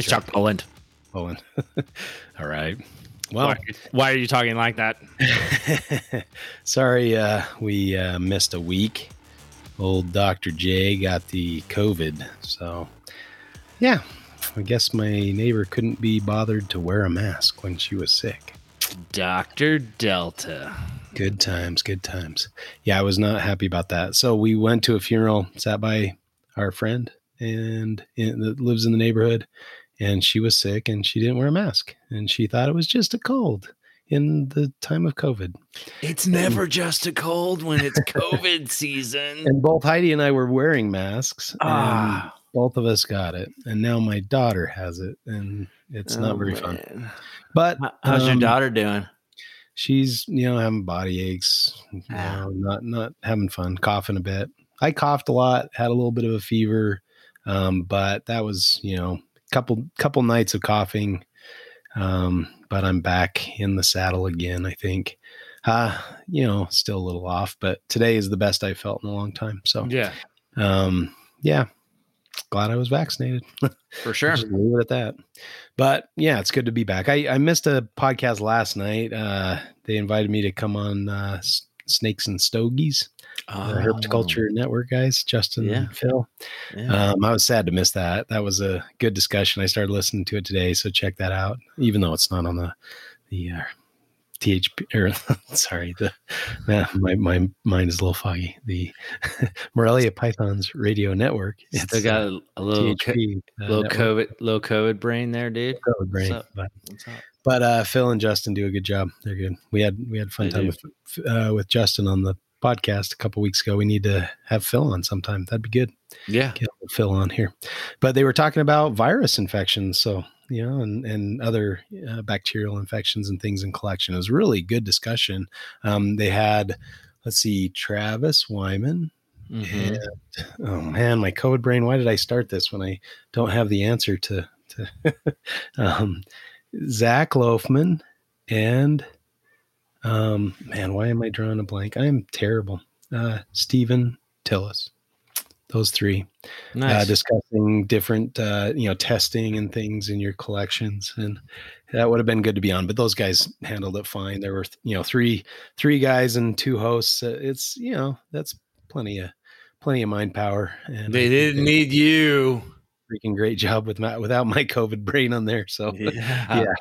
It's Chuck Poland. Owen. All right. Well, Why, why are you talking like that? sorry uh, we uh, missed a week. Old Dr. J got the COVID. So, yeah, I guess my neighbor couldn't be bothered to wear a mask when she was sick. Dr. Delta. Good times, good times. Yeah, I was not happy about that. So we went to a funeral, sat by our friend and in, that lives in the neighborhood, and she was sick and she didn't wear a mask, and she thought it was just a cold in the time of COVID. It's never just a cold when it's COVID season. And both Heidi and I were wearing masks. and Ah. both of us got it, and now my daughter has it, and it's not Oh, very fun. But How- How's your um, daughter doing? she's you know having body aches you Ah. know, not not having fun coughing a bit i coughed a lot had a little bit of a fever um, but that was you know couple couple nights of coughing um, but i'm back in the saddle again i think uh you know still a little off but today is the best i felt in a long time so Yeah, um yeah glad i was vaccinated for sure. leave it at that. But yeah, it's good to be back. I, I missed a podcast last night. Uh, they invited me to come on uh, Snakes and Stogies, the Herpetoculture Network guys, Justin Oh. Yeah. and Phil. Yeah. Um, I was sad to miss that. That was a good discussion. I started listening to it today, so check that out. Even though it's not on the the uh, THP or sorry, the uh, my my mind is a little foggy. The Morelia Pythons Radio Network. Still got a, a little, co- uh, little network. COVID, little COVID brain there, dude. COVID brain. up? But, What's up? but uh, Phil and Justin do a good job. They're good. We had we had a fun They time do. with uh, with Justin on the podcast a couple weeks ago. We need to have Phil on sometime. That'd be good. Yeah. Get Phil on here. But they were talking about virus infections, so you know, and and other uh, bacterial infections and things in collection. It was a really good discussion. Um, they had, let's see, Travis Wyman. Mhm. And oh man, my code brain. Why did I start this when I don't have the answer to to um, Zach Loafman and um, man, why am I drawing a blank? I am terrible. Uh, Stephen Tillis. Those three uh, discussing different uh, you know testing and things in your collections and that would have been good to be on but those guys handled it fine there were you know three three guys and two hosts uh, it's you know that's plenty of plenty of mind power and they didn't they need you. freaking great job with my without my covid brain on there so Yeah.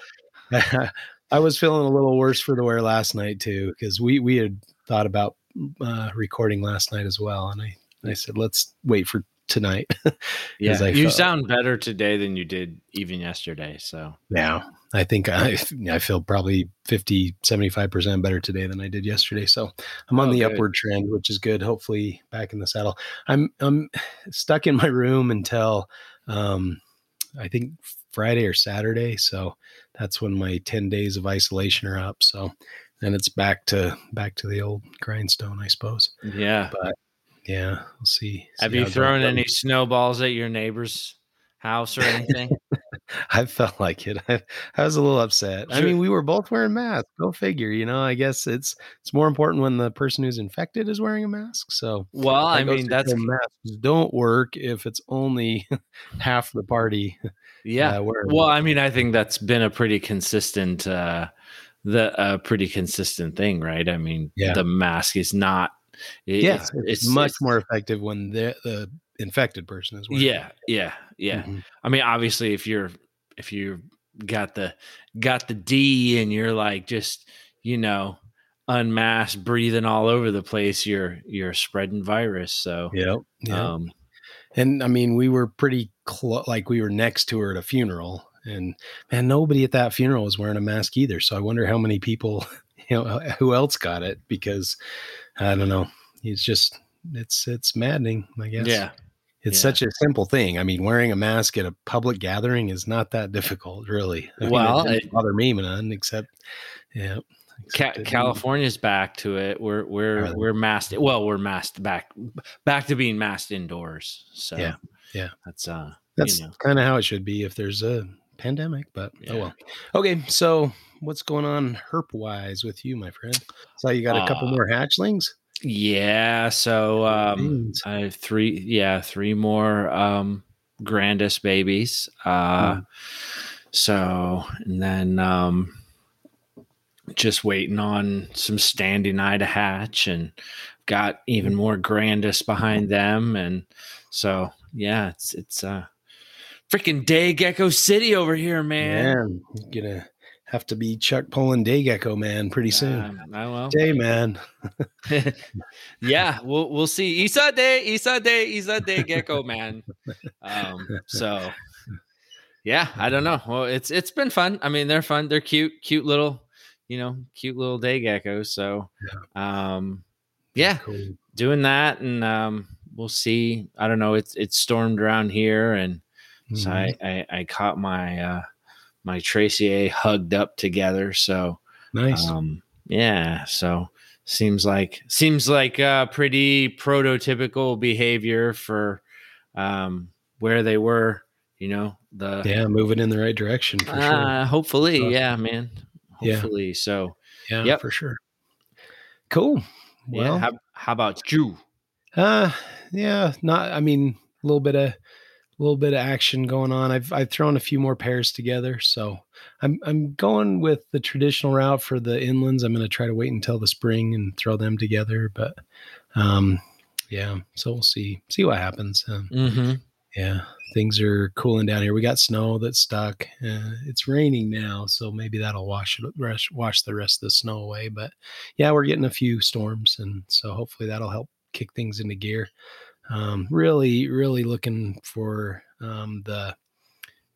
yeah i was feeling a little worse for the wear last night too because we we had thought about uh recording last night as well and i i said let's wait for tonight Yeah. You felt- sound better today than you did even yesterday. So Yeah. I think I I feel probably 50, 75% better today than I did yesterday. So I'm on Oh, the good. upward trend, which is good. Hopefully back in the saddle. I'm I'm stuck in my room until um I think Friday or Saturday. So that's when my 10 days of isolation are up. So then it's back to back to the old grindstone, I suppose. yeah. But yeah, we'll see. Have see you thrown any snowballs at your neighbor's house or anything? I felt like it. I, I was a little upset. I mean, we were both wearing masks. Go figure. You know, I guess it's it's more important when the person who's infected is wearing a mask. So well, I mean, that's masks don't work if it's only half the party. Yeah. uh, wearing Well. I mean, I think that's been a pretty consistent, uh, the a pretty consistent thing, right? I mean, Yeah. the mask is not. it- yeah, it's, much more effective when the the infected person is wearing. Yeah, yeah, yeah. it. Mhm. I mean, obviously, if you're if you got the got the D and you're like just you know unmasked, breathing all over the place, you're you're spreading virus. So, Yep. Yeah. um, And I mean, we were pretty close, like we were next to her at a funeral. And man, nobody at that funeral was wearing a mask either. So I wonder how many people, you know, who else got it because I don't know. It's just, it's, it's maddening, I guess. yeah, It's yeah. such a simple thing. I mean, wearing a mask at a public gathering is not that difficult, really. I mean, Well, it didn't it- bother me none, except, yeah. Ca- California's back to it. We're we're we're masked. Well, we're masked back back to being masked indoors. So Yeah, yeah. that's uh That's you know. kind of how it should be if there's a pandemic, but Yeah. oh well. Okay, so what's going on herp wise with you, my friend? So you got a couple Uh, more hatchlings? Yeah, so um, I have three. Yeah, three more um, grandis babies. Uh, mm. So and then um, just waiting on some standingi to hatch, and got even more grandis behind them, and so yeah, it's it's uh freaking Day Gecko City over here, man. Yeah, gonna have to be Chuck pulling Day Gecko man pretty soon. I will. Day man. yeah, we'll we'll see. Isa Day, Isa Day, Isa Day Gecko man. Um, so yeah, I don't know. Well, it's it's been fun. I mean, they're fun. They're cute, cute little, you know, cute little day geckos. So yeah. um yeah, cool. doing that and um we'll see. I don't know. It's it's stormed around here and mm-hmm. so I, I I caught my uh my Tracy A hugged up together. So nice. Um, yeah. So seems like seems like uh, pretty prototypical behavior for um, where they were. You know the yeah, moving in the right direction for uh, sure. Hopefully, uh, yeah, man. Hopefully, yeah. so yeah, yep. for sure. Cool. Well, yeah. How, how about you? Uh, yeah, not. I mean, a little bit of a little bit of action going on. I've I've thrown a few more pairs together, so I'm I'm going with the traditional route for the inlands. I'm going to try to wait until the spring and throw them together, but um, yeah. So we'll see see what happens. Um, mm-hmm. Yeah, things are cooling down here. We got snow that's stuck. Uh, it's raining now, so maybe that'll wash it wash the rest of the snow away. But yeah, we're getting a few storms, and so hopefully that'll help kick things into gear. Um, really, really looking for um, the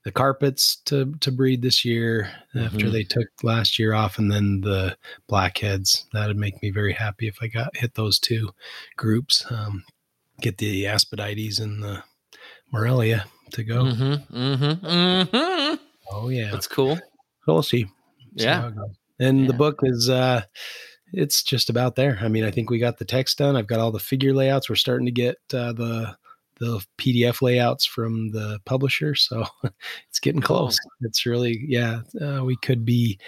the carpets to to breed this year mm-hmm. after they took last year off, and then the blackheads. That'd make me very happy if I got hit those two groups. Um, get the Aspidites and the Morelia to go. Mm-hmm, mm-hmm, mm-hmm. Oh yeah, that's cool. We'll see. yeah, and yeah. the book is. uh it's just about there. I mean, I think we got the text done. I've got all the figure layouts. We're starting to get uh, the the PDF layouts from the publisher, so it's getting close. It's really yeah. Uh, we could be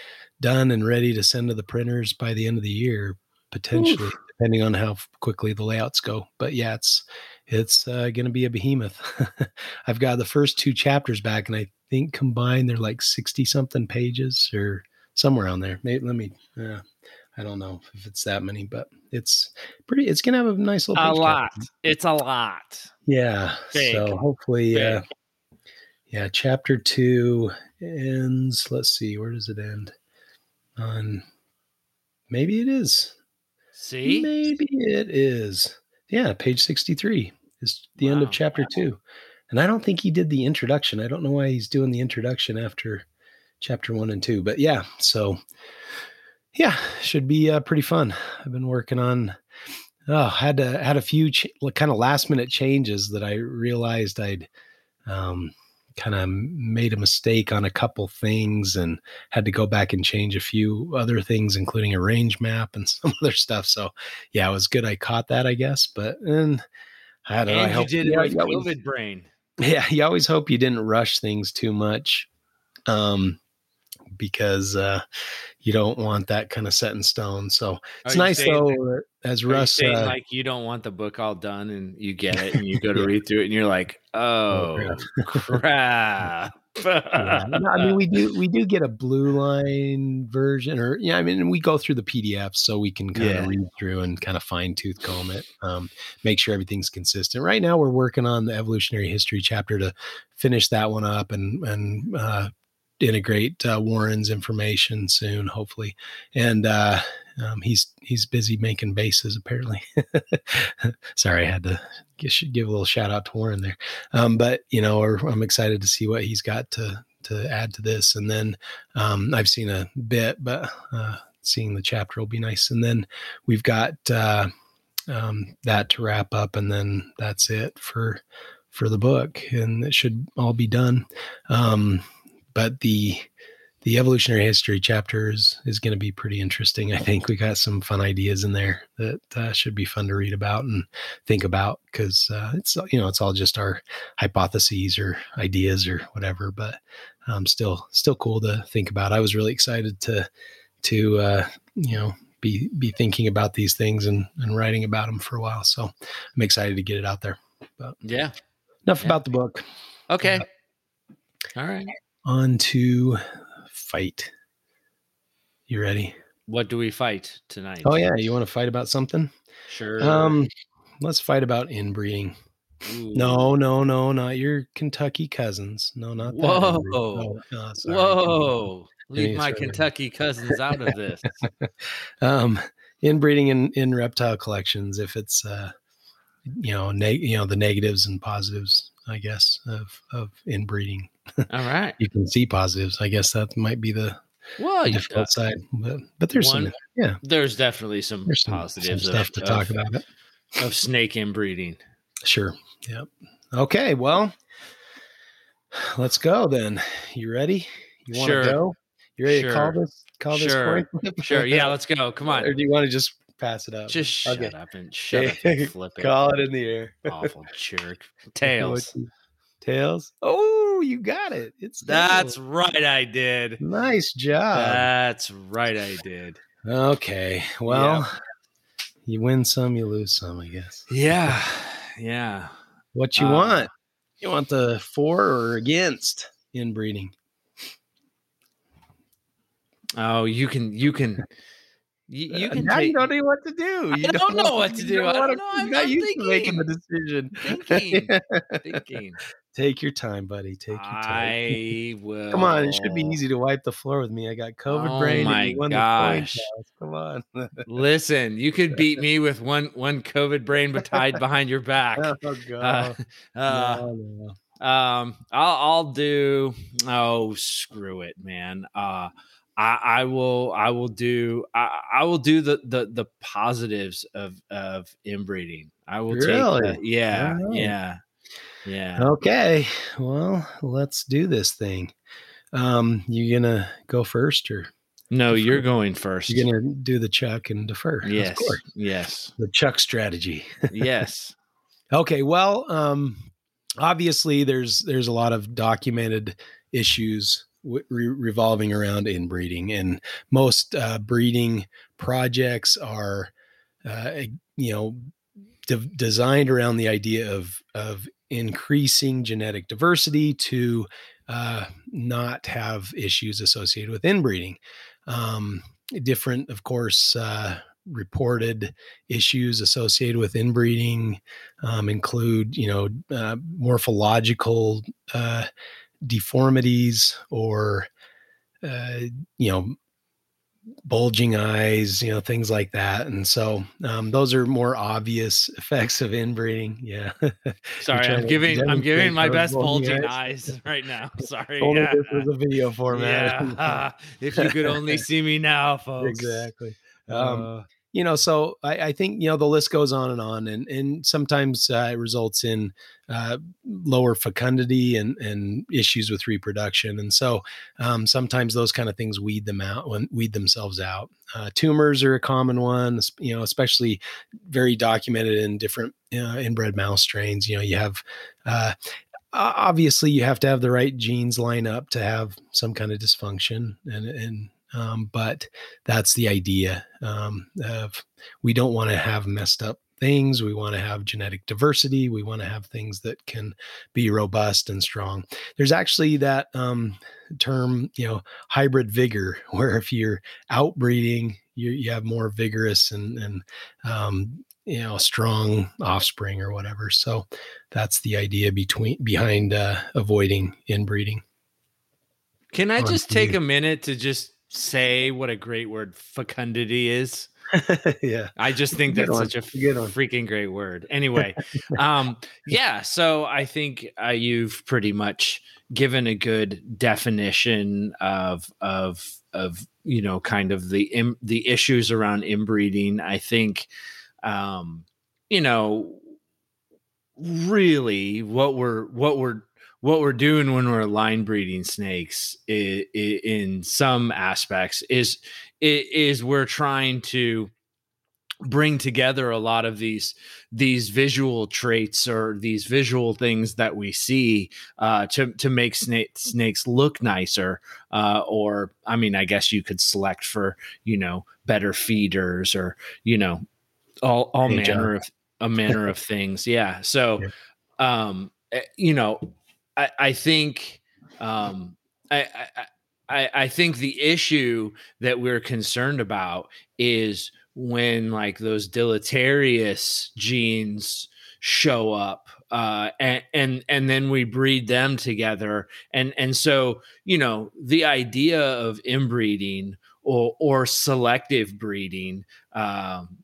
done and ready to send to the printers by the end of the year, potentially, Oof. depending on how quickly the layouts go. But yeah, it's it's uh, going to be a behemoth. I've got the first two chapters back, and I think combined they're like sixty something pages or somewhere around there. Maybe let me. Yeah, I don't know if it's that many, but it's pretty. It's gonna have a nice little. A lot. It's a lot. Yeah. Big. So hopefully, uh, yeah. Chapter two ends. Let's see. Where does it end? On. Maybe it is. See. Maybe it is. Yeah, page sixty-three is the wow. end of chapter two, and I don't think he did the introduction. I don't know why he's doing the introduction after chapter one and two, but yeah. So yeah, should be uh, pretty fun. I've been working on. Oh, had to had a few ch- kind of last minute changes that I realized I'd um, kind of made a mistake on a couple things and had to go back and change a few other things, including a range map and some other stuff. So, yeah, it was good. I caught that, I guess. But and I don't and know. I hope, did with COVID brain. Yeah, you always hope you didn't rush things too much. Um, because uh, you don't want that kind of set in stone. So it's nice though, that, as Russ uh, like you don't want the book all done and you get it and you go to yeah. read through it and you're like, oh, oh crap. yeah. no, I mean, we do we do get a blue line version, or yeah, I mean, we go through the PDF so we can kind yeah. of read through and kind of fine tooth comb it, um, make sure everything's consistent. Right now, we're working on the evolutionary history chapter to finish that one up and and uh, integrate uh, Warren's information soon, hopefully. And uh, um, he's he's busy making bases apparently. Sorry, I had to give a little shout out to Warren there. Um, but you know, I'm excited to see what he's got to to add to this. And then um, I've seen a bit, but uh, seeing the chapter will be nice. And then we've got uh, um, that to wrap up, and then that's it for for the book, and it should all be done. But the the evolutionary history chapter is, is going to be pretty interesting. I think we got some fun ideas in there that uh, should be fun to read about and think about because uh, it's you know it's all just our hypotheses or ideas or whatever, but um, still still cool to think about. I was really excited to to uh, you know be be thinking about these things and and writing about them for a while. So I'm excited to get it out there. But yeah, enough Yeah. about the book. okay, all right. On to fight. You ready? What do we fight tonight? Oh yeah, you want to fight about something? sure. Um, let's fight about inbreeding. Ooh. No, no, no, not your Kentucky cousins. No, not that. Whoa. Oh, oh. Whoa! Leave my Kentucky cousins out of this. um inbreeding in in reptile collections if it's uh you know neg- you know the negatives and positives i guess of of inbreeding All right. you can see positives i guess that might be the Well, difficult uh, side but but there's some yeah there's definitely some there's some, positives some stuff of, to talk of, about it of snake inbreeding. sure yep okay well let's go then you ready you want to Sure. go you ready to call this call this Sure. coin flip? Sure. Yeah. Let's go. Come on. or do you want to just pass it up Just shut Okay. up and shut up and flip it. call it in the air Awful jerk. Tails. Tails. Oh, you got it. It's That's right. I did. nice job. That's right. I did. okay. Well, you win some, you lose some, I guess. Yeah. Yeah. What you Uh, want? You want the for or against inbreeding? Oh, you can. You can. You, you Uh, can now take. you don't know what to do. I You don't know what to do. I don't know. You I'm- got I'm to making the decision. Thinking. thinking. Take your time, buddy. Take your time. I will. Come on, it should be easy to wipe the floor with me. I got COVID Oh brain. my you won the coin gosh. Come on. Listen, you could beat me with one one COVID brain but tied behind your back. oh, Uh, God. uh, no, no. Um, I'll I'll do. Oh, screw it, man. Uh, I I will I will do I, I will do the the the positives of of inbreeding. I will take. Really? The, yeah, yeah, yeah. Okay, well, let's do this thing. Um, you gonna go first, or No, defer. you're going first. You're gonna do the chuck and defer? yes, of course. yes, The chuck strategy. yes. okay, well, um, obviously, there's there's a lot of documented issues w- re- revolving around inbreeding, and most uh, breeding projects are, uh, you know, de- designed around the idea of of increasing genetic diversity to uh, not have issues associated with inbreeding. Um, different, of course, uh, reported issues associated with inbreeding um, include, you know, uh, morphological uh, deformities or, uh, you know, bulging eyes, you know, things like that. And so um, those are more obvious effects of inbreeding. Yeah. Sorry, I'm giving I'm giving my best bulging eyes? eyes right now. Sorry. Only yeah. this was a video format. Yeah. if you could only see me now, folks. exactly. Um, Uh, you know, so I, I think you know the list goes on and on, and and sometimes uh, it results in uh, lower fecundity and and issues with reproduction, and so um, sometimes those kind of things weed them out when weed themselves out. Uh, tumors are a common one, you know, especially very documented in different inbred mouse strains. You know, you have. Uh, obviously you have to have the right genes line up to have some kind of dysfunction and and um, but that's the idea um, of we don't want to have messed up things we want to have genetic diversity we want to have things that can be robust and strong. There's actually that um, term you know hybrid vigor where if you're outbreeding you, you have more vigorous and and um, you know strong offspring or whatever. So that's the idea between behind uh, avoiding inbreeding. Can I just take a minute to just say what a great word fecundity is? yeah I just think that's such a freaking great word. Anyway, um, yeah. So I think uh, you've pretty much given a good definition of of of you know kind of the Im- the issues around inbreeding. I think, um, you know, really what we're what we're what we're doing when we're line breeding snakes in some aspects is is we're trying to bring together a lot of these these visual traits or these visual things that we see uh, to to make snake, snakes look nicer. Uh, or I mean, I guess you could select for you know better feeders or you know all all hey, manner John. of a manner of things. Yeah. So, um, eh, you know, I I think um I I. I, think the issue that we're concerned about is when like those deleterious genes show up uh, and and and then we breed them together and and so you know the idea of inbreeding or or selective breeding um,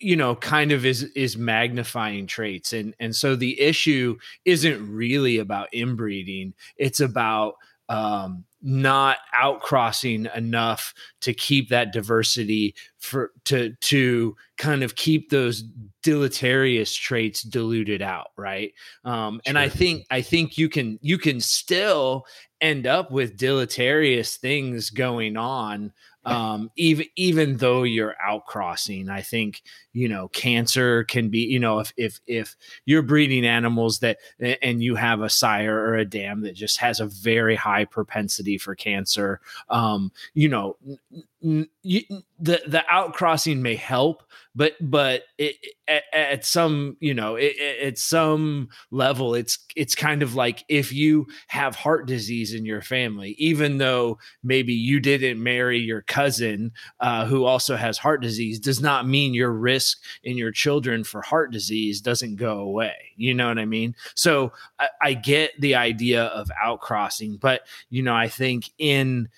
you know kind of is is magnifying traits. And and so the issue isn't really about inbreeding. It's about um, not outcrossing enough to keep that diversity for to to kind of keep those deleterious traits diluted out right? Um and i think i think you can you can still end up with deleterious things going on um, even even though you're outcrossing i think you know cancer can be you know if if if you're breeding animals that and you have a sire or a dam that just has a very high propensity for cancer um, you know you, the the outcrossing may help but but it, at, at, some you know it, at some level it's it's kind of like if you have heart disease in your family even though maybe you didn't marry your cousin uh, who also has heart disease does not mean your risk in your children for heart disease doesn't go away. You know what i mean? So I, I get the idea of outcrossing but you know i think in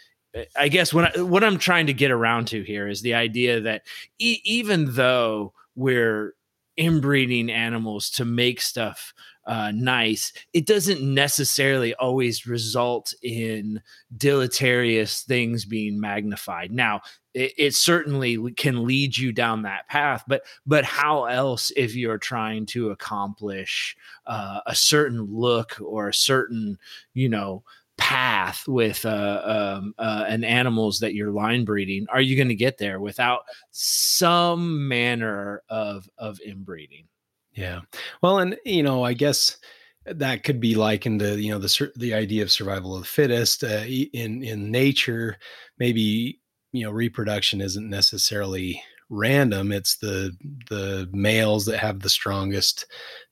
I guess what I, what I'm trying to get around to here is the idea that e- even though we're inbreeding animals to make stuff uh, nice, it doesn't necessarily always result in deleterious things being magnified. Now, it, it, certainly can lead you down that path, but but how else if you're trying to accomplish uh, a certain look or a certain you know path with uh, um, uh, an animals that you're line breeding are you going to get there without some manner of of inbreeding? Yeah. Well and you know i guess that could be likened to you know the the idea of survival of the fittest uh, in in nature. Maybe you know reproduction isn't necessarily random it's the the males that have the strongest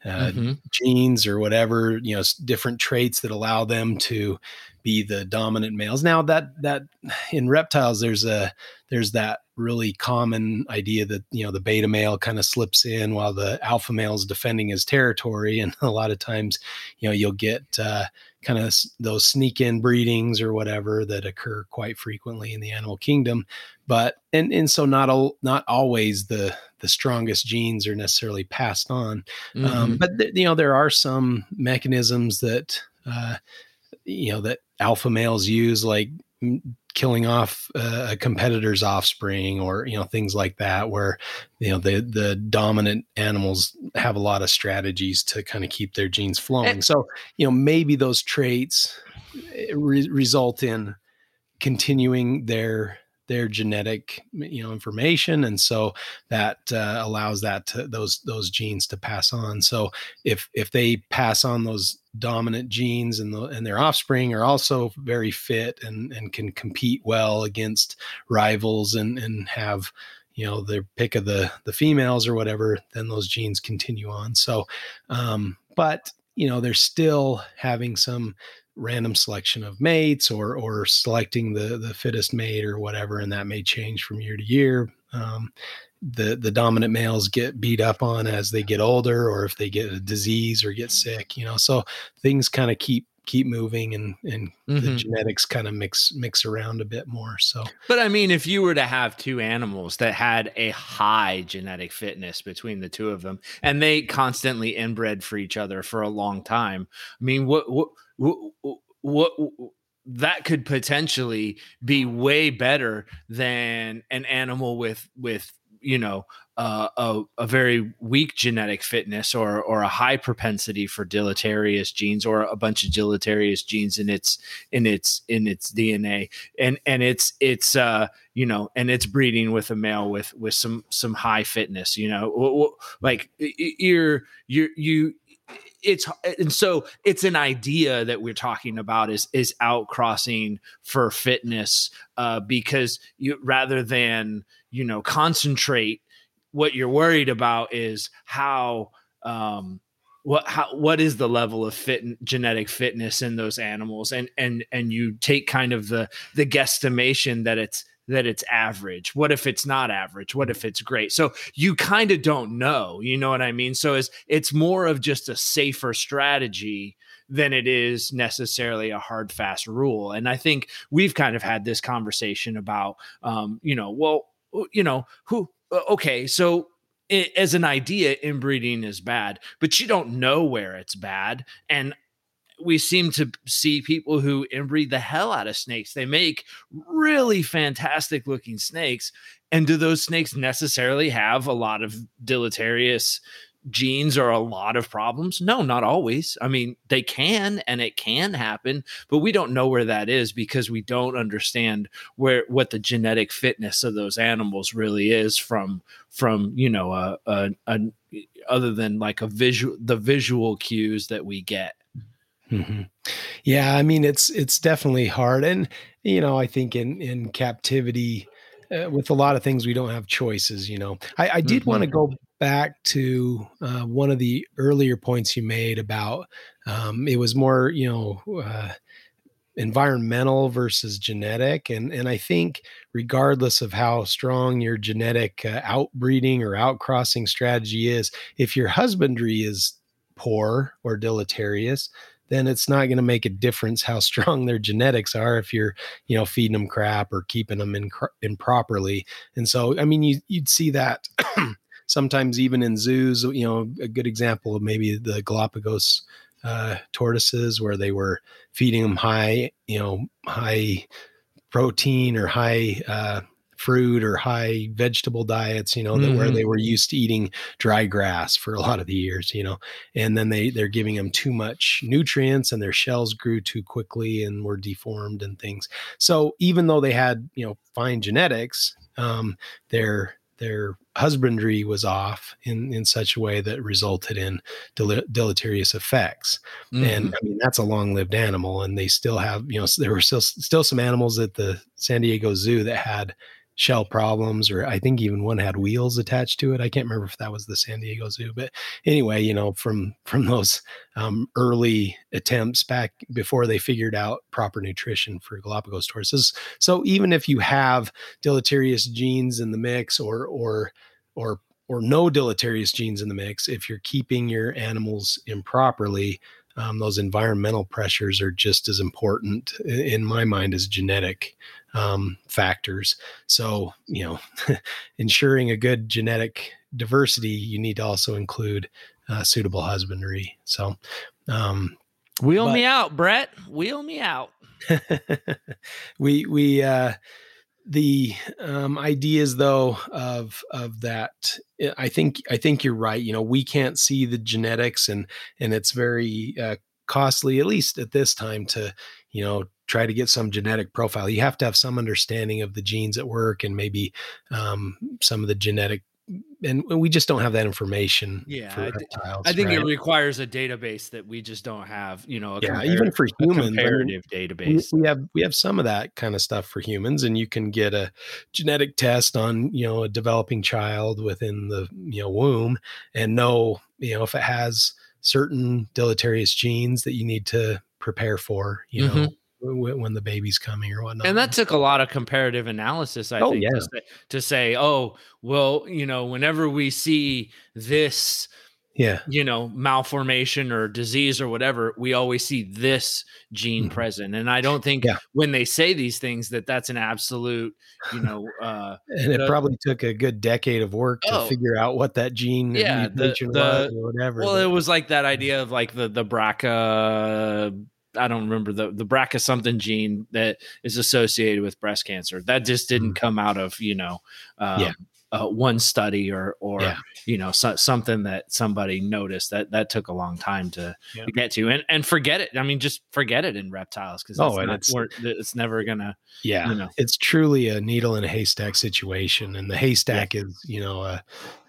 uh, mm-hmm. genes or whatever you know different traits that allow them to be the dominant males now that that in reptiles there's a there's that really common idea that you know the beta male kind of slips in while the alpha male is defending his territory and a lot of times you know you'll get uh, kind of those sneak in breedings or whatever that occur quite frequently in the animal kingdom but and and so not all not always the the strongest genes are necessarily passed on um, mm-hmm. um, but th- you know there are some mechanisms that uh, you know that alpha males use like killing off uh, a competitor's offspring or you know things like that where you know the the dominant animals have a lot of strategies to kind of keep their genes flowing. And, so you know maybe those traits eh, re- result in continuing their their genetic you know information and so that uh, allows that to, those those genes to pass on. So if if they pass on those dominant genes and the, and their offspring are also very fit and and can compete well against rivals and and have you know their pick of the the females or whatever then those genes continue on. So um but you know they're still having some random selection of mates or or selecting the the fittest mate or whatever and that may change from year to year. Um, the the dominant males get beat up on as they get older or if they get a disease or get sick you know so things kind of keep keep moving and and mm-hmm. the genetics kind of mix mix around a bit more so but i mean if you were to have two animals that had a high genetic fitness between the two of them and they constantly inbred for each other for a long time i mean what what what, what that could potentially be way better than an animal with with you know uh, a, a very weak genetic fitness or or a high propensity for deleterious genes or a bunch of deleterious genes in its in its in its DNA and and it's it's uh you know and it's breeding with a male with with some some high fitness you know like you're you're you it's and so it's an idea that we're talking about is is outcrossing for fitness uh because you rather than you know concentrate what you're worried about is how um what how what is the level of fit genetic fitness in those animals? And and and you take kind of the the guesstimation that it's that it's average. What if it's not average? What if it's great? So you kind of don't know you know what i mean? So it's it's more of just a safer strategy than it is necessarily a hard fast rule. And i think we've kind of had this conversation about um you know well you know who okay, so it, as an idea, inbreeding is bad, but you don't know where it's bad. And we seem to see people who inbreed the hell out of snakes. They make really fantastic looking snakes. And do those snakes necessarily have a lot of deleterious genes are a lot of problems? No, not always. I mean, they can and it can happen, but we don't know where that is because we don't understand where what the genetic fitness of those animals really is from from, you know, a, a, a other than like a visual the visual cues that we get. Mm-hmm. Yeah, I mean it's it's definitely hard and you know, I think in in captivity uh, with a lot of things we don't have choices you know i, I did mm-hmm. want to go back to uh, one of the earlier points you made about um, it was more, you know, uh, environmental versus genetic, and and I think regardless of how strong your genetic uh, outbreeding or outcrossing strategy is, if your husbandry is poor or deleterious, then it's not going to make a difference how strong their genetics are if you're, you know, feeding them crap or keeping them in, improperly. And so, I mean, you, you'd see that sometimes even in zoos, you know, a good example of maybe the Galapagos uh, tortoises where they were feeding them high, you know, high protein or high uh, fruit or high vegetable diets, you know, mm-hmm. where they were used to eating dry grass for a lot of the years, you know, and then they they're giving them too much nutrients and their shells grew too quickly and were deformed and things. So even though they had, you know, fine genetics, um, their their husbandry was off in in such a way that resulted in del- deleterious effects mm-hmm. and i mean that's a long-lived animal and they still have you know there were still still some animals at the san diego zoo that had shell problems, or I think even one had wheels attached to it. I can't remember if that was the San Diego Zoo, but anyway, you know, from from those um, early attempts back before they figured out proper nutrition for Galapagos tortoises. So even if you have deleterious genes in the mix, or or or or no deleterious genes in the mix, if you're keeping your animals improperly, um, those environmental pressures are just as important in my mind as genetic um, factors. So, you know, ensuring a good genetic diversity, you need to also include uh, suitable husbandry. So, um, wheel but, me out, Brett. Wheel me out. we we uh, the um, ideas though of of that i think i think you're right you know we can't see the genetics and and it's very uh, costly at least at this time to you know try to get some genetic profile you have to have some understanding of the genes at work and maybe um, some of the genetic and we just don't have that information. Yeah, I, reptiles, I, think right? it requires a database that we just don't have. You know, yeah, even for humans, comparative I mean, database. We, we have we have some of that kind of stuff for humans, and you can get a genetic test on you know a developing child within the you know womb and know you know if it has certain deleterious genes that you need to prepare for. You know. Mm-hmm when the baby's coming or whatnot. And that took a lot of comparative analysis, I oh, think, yeah. to, say, to say, oh, well, you know, whenever we see this, yeah, you know, malformation or disease or whatever, we always see this gene mm-hmm. present. And I don't think yeah. when they say these things that that's an absolute, you know, uh, and it the, probably took a good decade of work to oh, figure out what that gene yeah, the, the, or whatever. Well, it was like that idea of like the the BRCA I don't remember the the BRCA something gene that is associated with breast cancer. That just didn't mm. come out of you know, um, yeah. Uh, one study or or Yeah. you know so, something that somebody noticed that that took a long time to, Yeah. to get to and and forget it i mean just forget it in reptiles because Oh, and it's- it's it's never gonna Yeah, you know. it's truly a needle in a haystack situation, and the haystack is, you know, a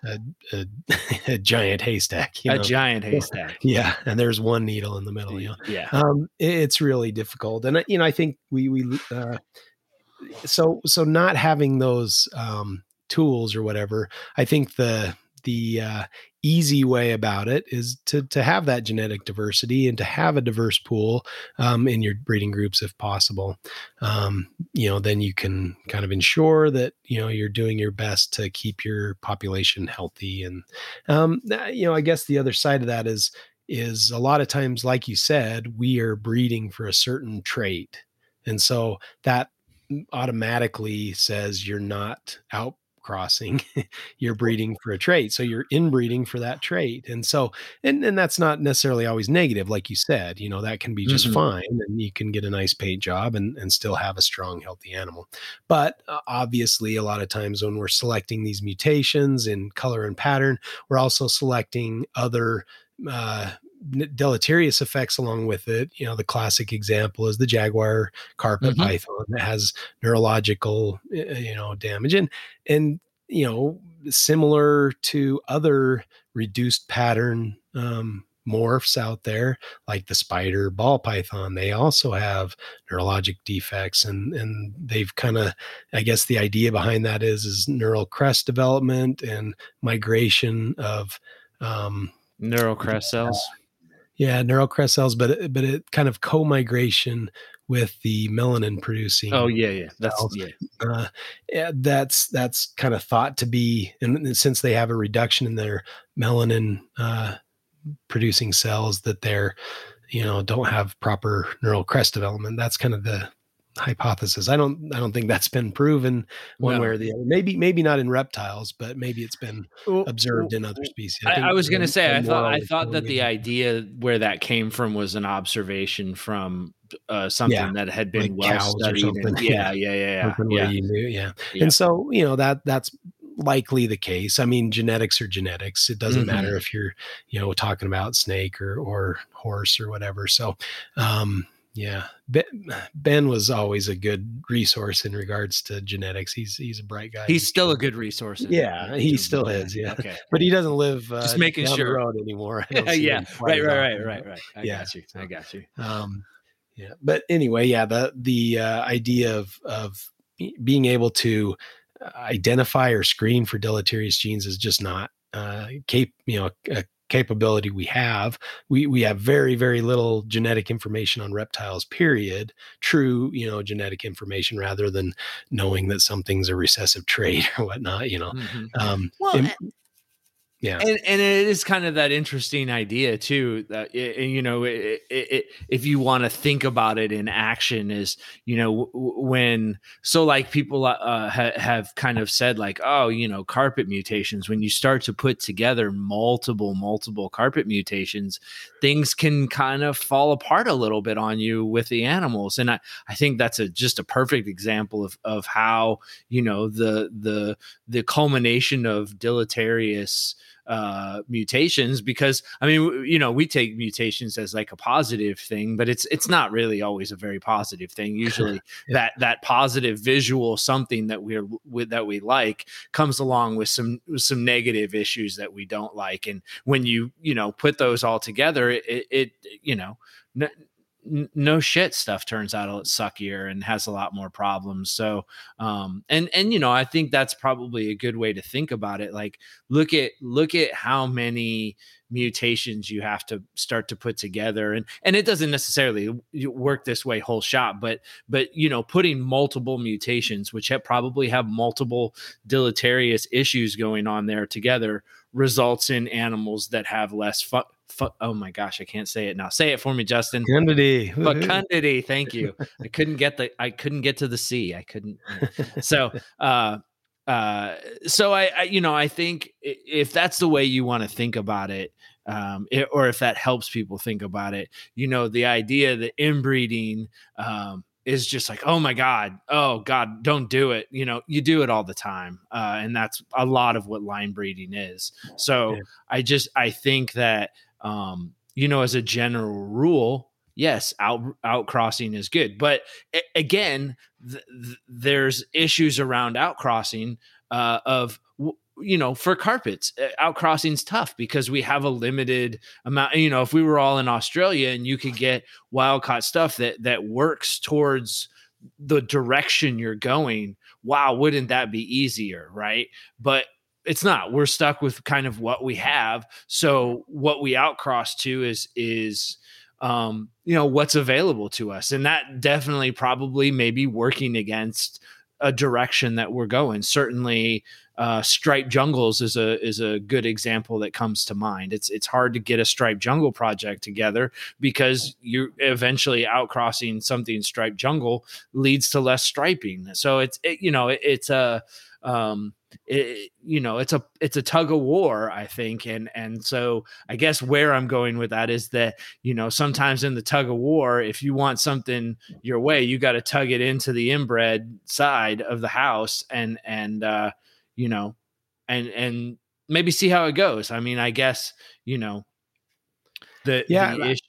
a, a, a giant haystack. You a know? giant haystack yeah, and there's one needle in the middle. You know, yeah um, it- it's really difficult, and uh, you know, I think we we uh, so so not having those um, tools or whatever. I think the the uh, easy way about it is to to have that genetic diversity and to have a diverse pool um, in your breeding groups if possible. Um, you know, then you can kind of ensure that you know you're doing your best to keep your population healthy. And um, you know, I guess the other side of that is is a lot of times, like you said, we are breeding for a certain trait, and so that automatically says you're not out crossing you're breeding for a trait so you're inbreeding for that trait and so and and that's not necessarily always negative like you said you know that can be just Mhm. fine and you can get a nice paint job and and still have a strong healthy animal but uh, obviously a lot of times when we're selecting these mutations in color and pattern we're also selecting other uh deleterious effects along with it. You know the classic example is the jaguar carpet Mhm. python that has neurological you know damage. And and you know similar to other reduced pattern um, morphs out there like the spider ball python they also have neurologic defects. And and they've kind of i guess the idea behind that is is neural crest development and migration of um, neural crest cells yeah neural crest cells but it- but it kind of co-migration with the melanin producing oh yeah yeah that's cells. yeah uh, yeah, that's that's kind of thought to be, and and since they have a reduction in their melanin uh, producing cells, that they're you know don't have proper neural crest development. That's kind of the hypothesis. I don't I don't think that's been proven one No. way or the other. Maybe maybe not in reptiles, but maybe it's been observed in other species. I, think I was going to say, I thought, I thought that the idea where that came from was an observation from uh, something Yeah, that had been like well studied. and- yeah, yeah, yeah, yeah, yeah. yeah. Yeah. And so, you know, that that's likely the case. I mean, genetics are genetics. It doesn't Mhm. matter if you're, you know, talking about snake or or horse or whatever. So, um, yeah, ben, was always a good resource in regards to genetics. He's he's a bright guy. He's still a good resource. Yeah, he still is yeah. Okay. but he doesn't live uh, Just making sure. the road anymore. I don't see yeah. Right. Right. Right. Right. Right. I Yeah, got you. I got you. um yeah but anyway yeah the the uh, idea of of being able to identify or screen for deleterious genes is just not uh cap you know a capability we have. We we have very very little genetic information on reptiles period. True you know genetic information rather than knowing that something's a recessive trait or whatnot you know. Mhm. um Well, yeah. And and it is kind of that interesting idea too that it, you know it, it, it, if you want to think about it in action is you know w- when so like people uh, uh, ha, have kind of said like oh you know carpet mutations when you start to put together multiple multiple carpet mutations things can kind of fall apart a little bit on you with the animals. And i i think that's a just a perfect example of of how you know the the the culmination of deleterious uh mutations because i mean you know we take mutations as like a positive thing but it's it's not really always a very positive thing usually Yeah. that that positive visual something that we're with that we like comes along with some with some negative issues that we don't like and when you you know put those all together it, it, it you know n- no shit stuff turns out a lot suckier and has a lot more problems. So um and and you know i think that's probably a good way to think about it like look at look at how many mutations you have to start to put together and and it doesn't necessarily work this way whole shot but but you know putting multiple mutations which have probably have multiple deleterious issues going on there together results in animals that have less fu- fu- oh my gosh i can't say it now say it for me justin Fecundity. Fecundity thank you i couldn't get the i couldn't get to the c i couldn't so uh uh so I, I you know i think if that's the way you want to think about it um it, or if that helps people think about it you know the idea that inbreeding um is just like, oh my God, oh God, don't do it. You know, you do it all the time. Uh, and that's a lot of what line breeding is. So yeah. I just, I think that, um, you know, as a general rule, yes, out outcrossing is good. But again, th- th- there's issues around outcrossing uh, of you know, for carpets, uh, out tough because we have a limited amount. You know, if we were all in Australia and you could get wild caught stuff that that works towards the direction you're going, wow, wouldn't that be easier, right? But it's not. We're stuck with kind of what we have. So what we outcross to is is um, you know what's available to us, and that definitely probably maybe working against a direction that we're going. Certainly, uh, striped jungles is a is a good example that comes to mind. It's it's hard to get a striped jungle project together because you're eventually outcrossing something striped jungle leads to less striping. So it's it, you know it, it's a um, it, you know it's a it's a tug of war i think and and so i guess where i'm going with that is that you know sometimes in the tug of war if you want something your way you got to tug it into the inbred side of the house and and uh you know and and maybe see how it goes. I mean i guess you know the yeah the issue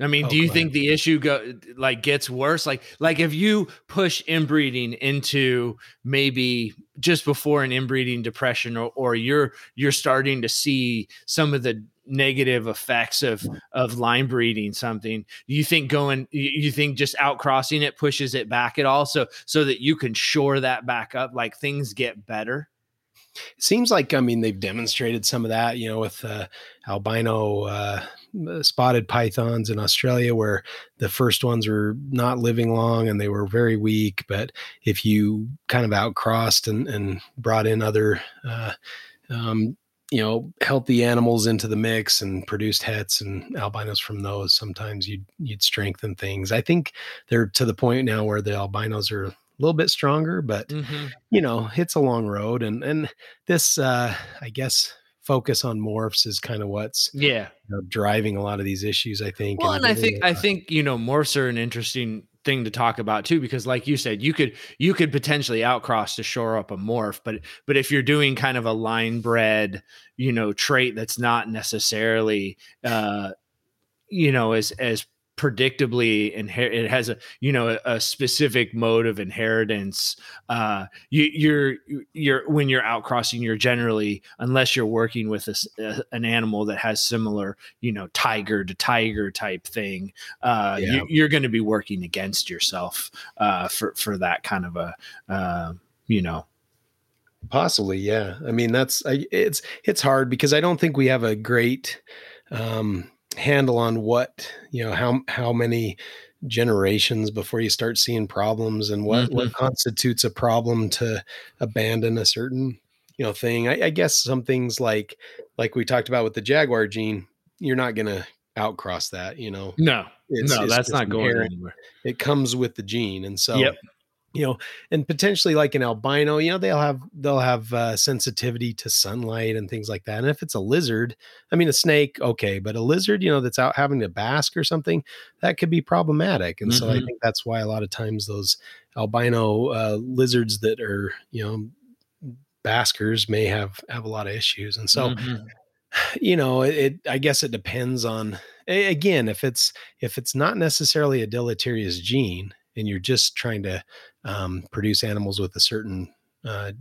I mean, oh, do you think the issue go like gets worse? Like, like if you push inbreeding into maybe just before an inbreeding depression, or or you're you're starting to see some of the negative effects of of line breeding something do you think going you think just outcrossing it pushes it back at all so so that you can shore that back up? Like things get better it seems like I mean they've demonstrated some of that, you know, with uh, albino uh, spotted pythons in Australia, where the first ones were not living long and they were very weak. But if you kind of outcrossed and, and brought in other, uh, um, you know, healthy animals into the mix and produced hets and albinos from those, sometimes you'd you'd strengthen things. I think they're to the point now where the albinos are little bit stronger, but mm-hmm. you know, it's a long road. And and this, uh, I guess, focus on morphs is kind of what's yeah you know, driving a lot of these issues. I think. Well, and, and I think uh, I think you know morphs are an interesting thing to talk about too because like you said you could you could potentially outcross to shore up a morph but but if you're doing kind of a line bred you know trait that's not necessarily uh you know as as predictably inherit it has a you know a, a specific mode of inheritance uh you, you're you're when you're outcrossing you're generally unless you're working with a, a, an animal that has similar you know tiger to tiger type thing uh yeah. you, are going to be working against yourself uh for for that kind of a uh you know possibly yeah i mean that's I, it's it's hard because i don't think we have a great um handle on what you know how how many generations before you start seeing problems and what mm-hmm. what constitutes a problem to abandon a certain you know thing. I, I, guess some things like like we talked about with the jaguar gene you're not gonna outcross that you know? No. It's, no it's that's not going anywhere. It comes with the gene. And so yep you know and potentially like an albino you know they'll have they'll have uh, sensitivity to sunlight and things like that and if it's a lizard i mean a snake okay but a lizard you know that's out having to bask or something that could be problematic and mm-hmm. so i mm-hmm. think that's why a lot of times those albino uh, lizards that are you know baskers may have have a lot of issues and so mm-hmm. you know it, it i guess it depends on again if it's if it's not necessarily a deleterious gene and you're just trying to um, produce animals with a certain uh,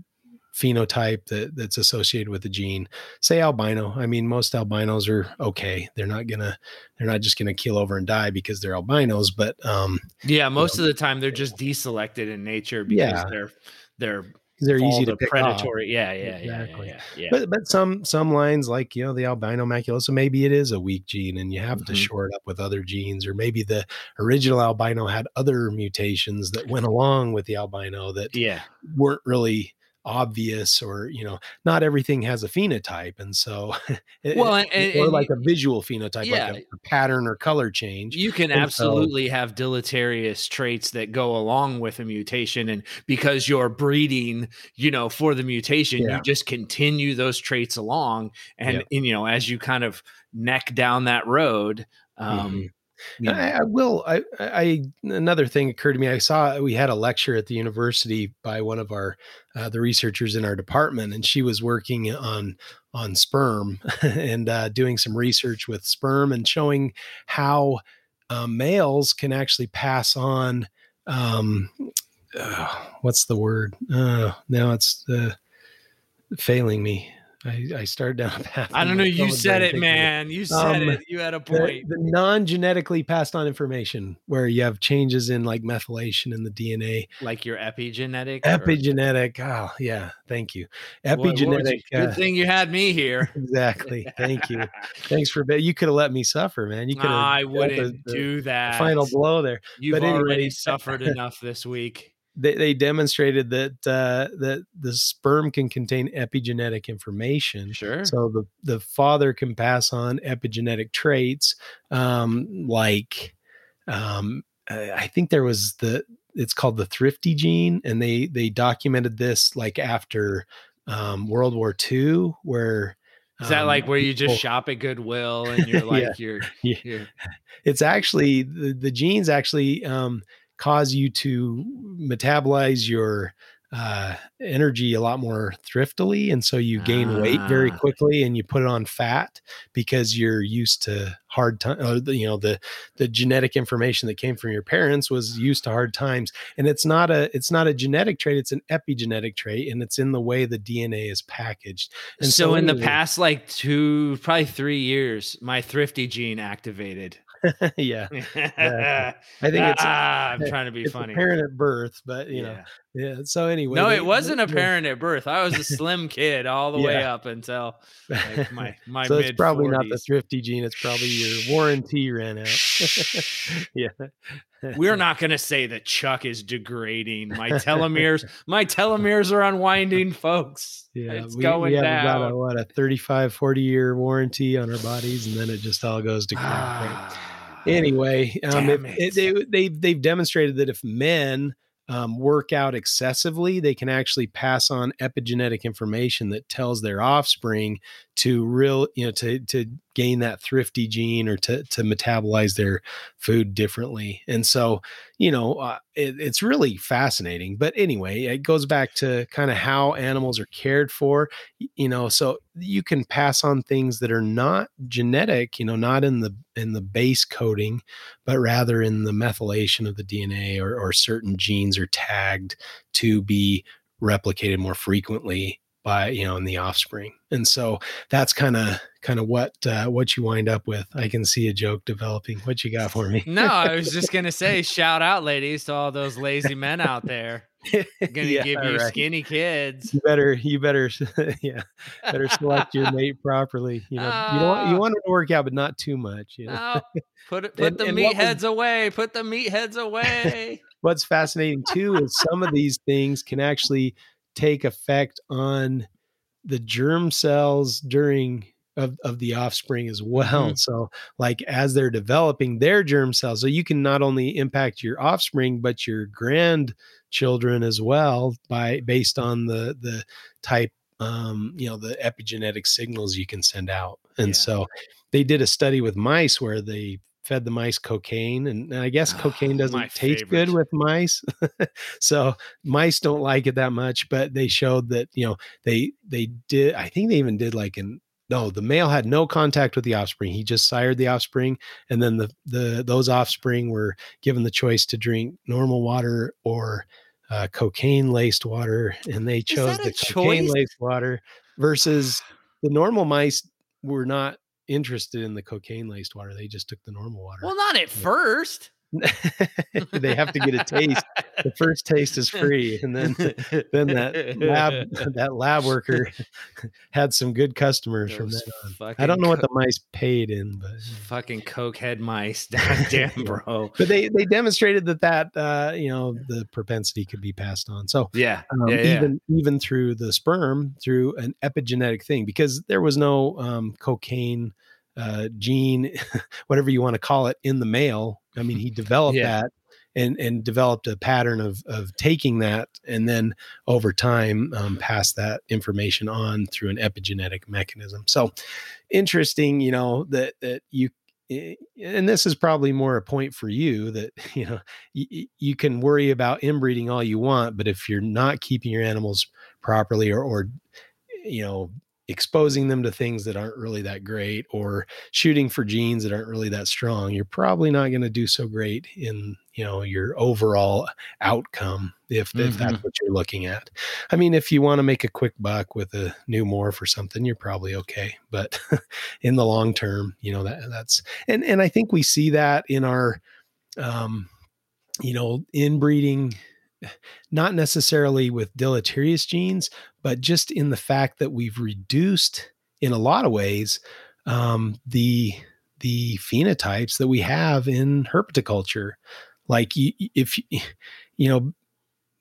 phenotype that that's associated with the gene. Say albino. I mean most albinos are okay. They're not gonna they're not just gonna kill over and die because they're albinos but um yeah most you know, of the time they're just deselected in nature because yeah. they're they're they're easy to pick predatory. Off. Yeah, yeah, exactly. yeah, yeah, yeah, But but some some lines like you know the albino maculosa, maybe it is a weak gene, and you have mm-hmm. to shore it up with other genes, or maybe the original albino had other mutations that went along with the albino that yeah weren't really obvious or you know not everything has a phenotype and so well and, and, or like a visual phenotype yeah, like a, a, pattern or color change you can and absolutely so, have deleterious traits that go along with a mutation and because you're breeding you know for the mutation yeah. you just continue those traits along and, yeah. and, you know as you kind of neck down that road um mm-hmm I, I, will. I, I another thing occurred to me. I saw we had a lecture at the university by one of our uh, the researchers in our department, and she was working on on sperm and uh, doing some research with sperm and showing how um, males can actually pass on. Um, uh, what's the word? Uh, now it's uh, failing me. I, I started down a path. I don't know. You said it, man. You said um, it. You had a point. The, the non-genetically passed on information, where you have changes in like methylation in the DNA, like your epigenetic. Epigenetic. Or? Oh, yeah. Thank you. Epigenetic. What, good uh, thing you had me here. exactly. Thank you. Thanks for. You could have let me suffer, man. You could. I wouldn't the, do that. Final blow there. You've but already anyway, suffered enough this week they, they demonstrated that uh, that the sperm can contain epigenetic information. Sure. So the the father can pass on epigenetic traits um, like um, I think there was the it's called the thrifty gene, and they they documented this like after um, World War II, where is that um, like where you just shop at Goodwill and you're like yeah, you're, you're, It's actually the, the genes actually um, cause you to metabolize your uh, energy a lot more thriftily. And so you gain ah. weight very ah. quickly and you put it on fat because you're used to hard time. Uh, you know, the, the genetic information that came from your parents was used to hard times. And it's not a, it's not a genetic trait. It's an epigenetic trait and it's in the way the DNA is packaged. And so, so in the past, like two, probably three years, my thrifty gene activated. yeah. I think it's ah, I'm trying to be funny. Parent at birth, but you yeah. know, yeah. So anyway, no, it wasn't a parent at birth. I was a slim kid all the yeah. way up until like my my. so it's probably 40s. not the thrifty gene. It's probably your warranty ran out. yeah. We're not going to say that Chuck is degrading. My telomeres, my telomeres are unwinding, folks. Yeah, it's we, going we have down. About a, what a 35, 40 year warranty on our bodies, and then it just all goes to crap. right? Anyway, um, if, it, they, they've they've demonstrated that if men um, work out excessively, they can actually pass on epigenetic information that tells their offspring to real, you know, to to gain that thrifty gene or to to metabolize their food differently. And so, you know, uh, it, it's really fascinating. But anyway, it goes back to kind of how animals are cared for. You know, so you can pass on things that are not genetic. You know, not in the in the base coding, but rather in the methylation of the DNA or, or certain genes are tagged to be replicated more frequently by you know in the offspring. And so that's kind of kind of what uh, what you wind up with. I can see a joke developing. What you got for me? No i was just gonna say shout out ladies to all those lazy men out there. Gonna yeah, give you right. skinny kids. You better you better yeah better select your mate properly you know. Uh, you don't you want it to work out but not too much you know. No, put it put and, the meatheads away put the meatheads away. What's fascinating too is some of these things can actually take effect on the germ cells during of, of the offspring as well. Mm-hmm. So, like as they're developing their germ cells, so you can not only impact your offspring but your grandchildren as well by based on the the type um, you know the epigenetic signals you can send out. And yeah. so they did a study with mice where they fed the mice cocaine and, and i guess oh, cocaine doesn't taste favorite. good with mice so mice don't like it that much but they showed that you know they they did i think they even did like an no the male had no contact with the offspring he just sired the offspring and then the the those offspring were given the choice to drink normal water or uh, cocaine laced water and they chose the cocaine laced water versus the normal mice were not interested in the cocaine laced water. They just took the normal water. Well, not at first. they have to get a taste. The first taste is free, and then then that lab that lab worker had some good customers Those from that on. I don't know co- what the mice paid in, but fucking cokehead mice, damn bro. but they they demonstrated that that uh, you know the propensity could be passed on. So yeah, um, yeah, yeah. even even through the sperm through an epigenetic thing because there was no um, cocaine uh, gene, whatever you want to call it, in the male. I mean, he developed yeah. that and and developed a pattern of of taking that and then over time um, pass that information on through an epigenetic mechanism. So interesting, you know that that you and this is probably more a point for you that you know you, you can worry about inbreeding all you want but if you're not keeping your animals properly or or you know exposing them to things that aren't really that great or shooting for genes that aren't really that strong you're probably not going to do so great in you know your overall outcome if, mm-hmm. if that's mm-hmm. what you're looking at i mean if you want to make a quick buck with a new morph or something you're probably okay but in the long term you know that that's and and i think we see that in our um you know inbreeding not necessarily with deleterious genes, but just in the fact that we've reduced, in a lot of ways, um, the the phenotypes that we have in herpetoculture. Like if you know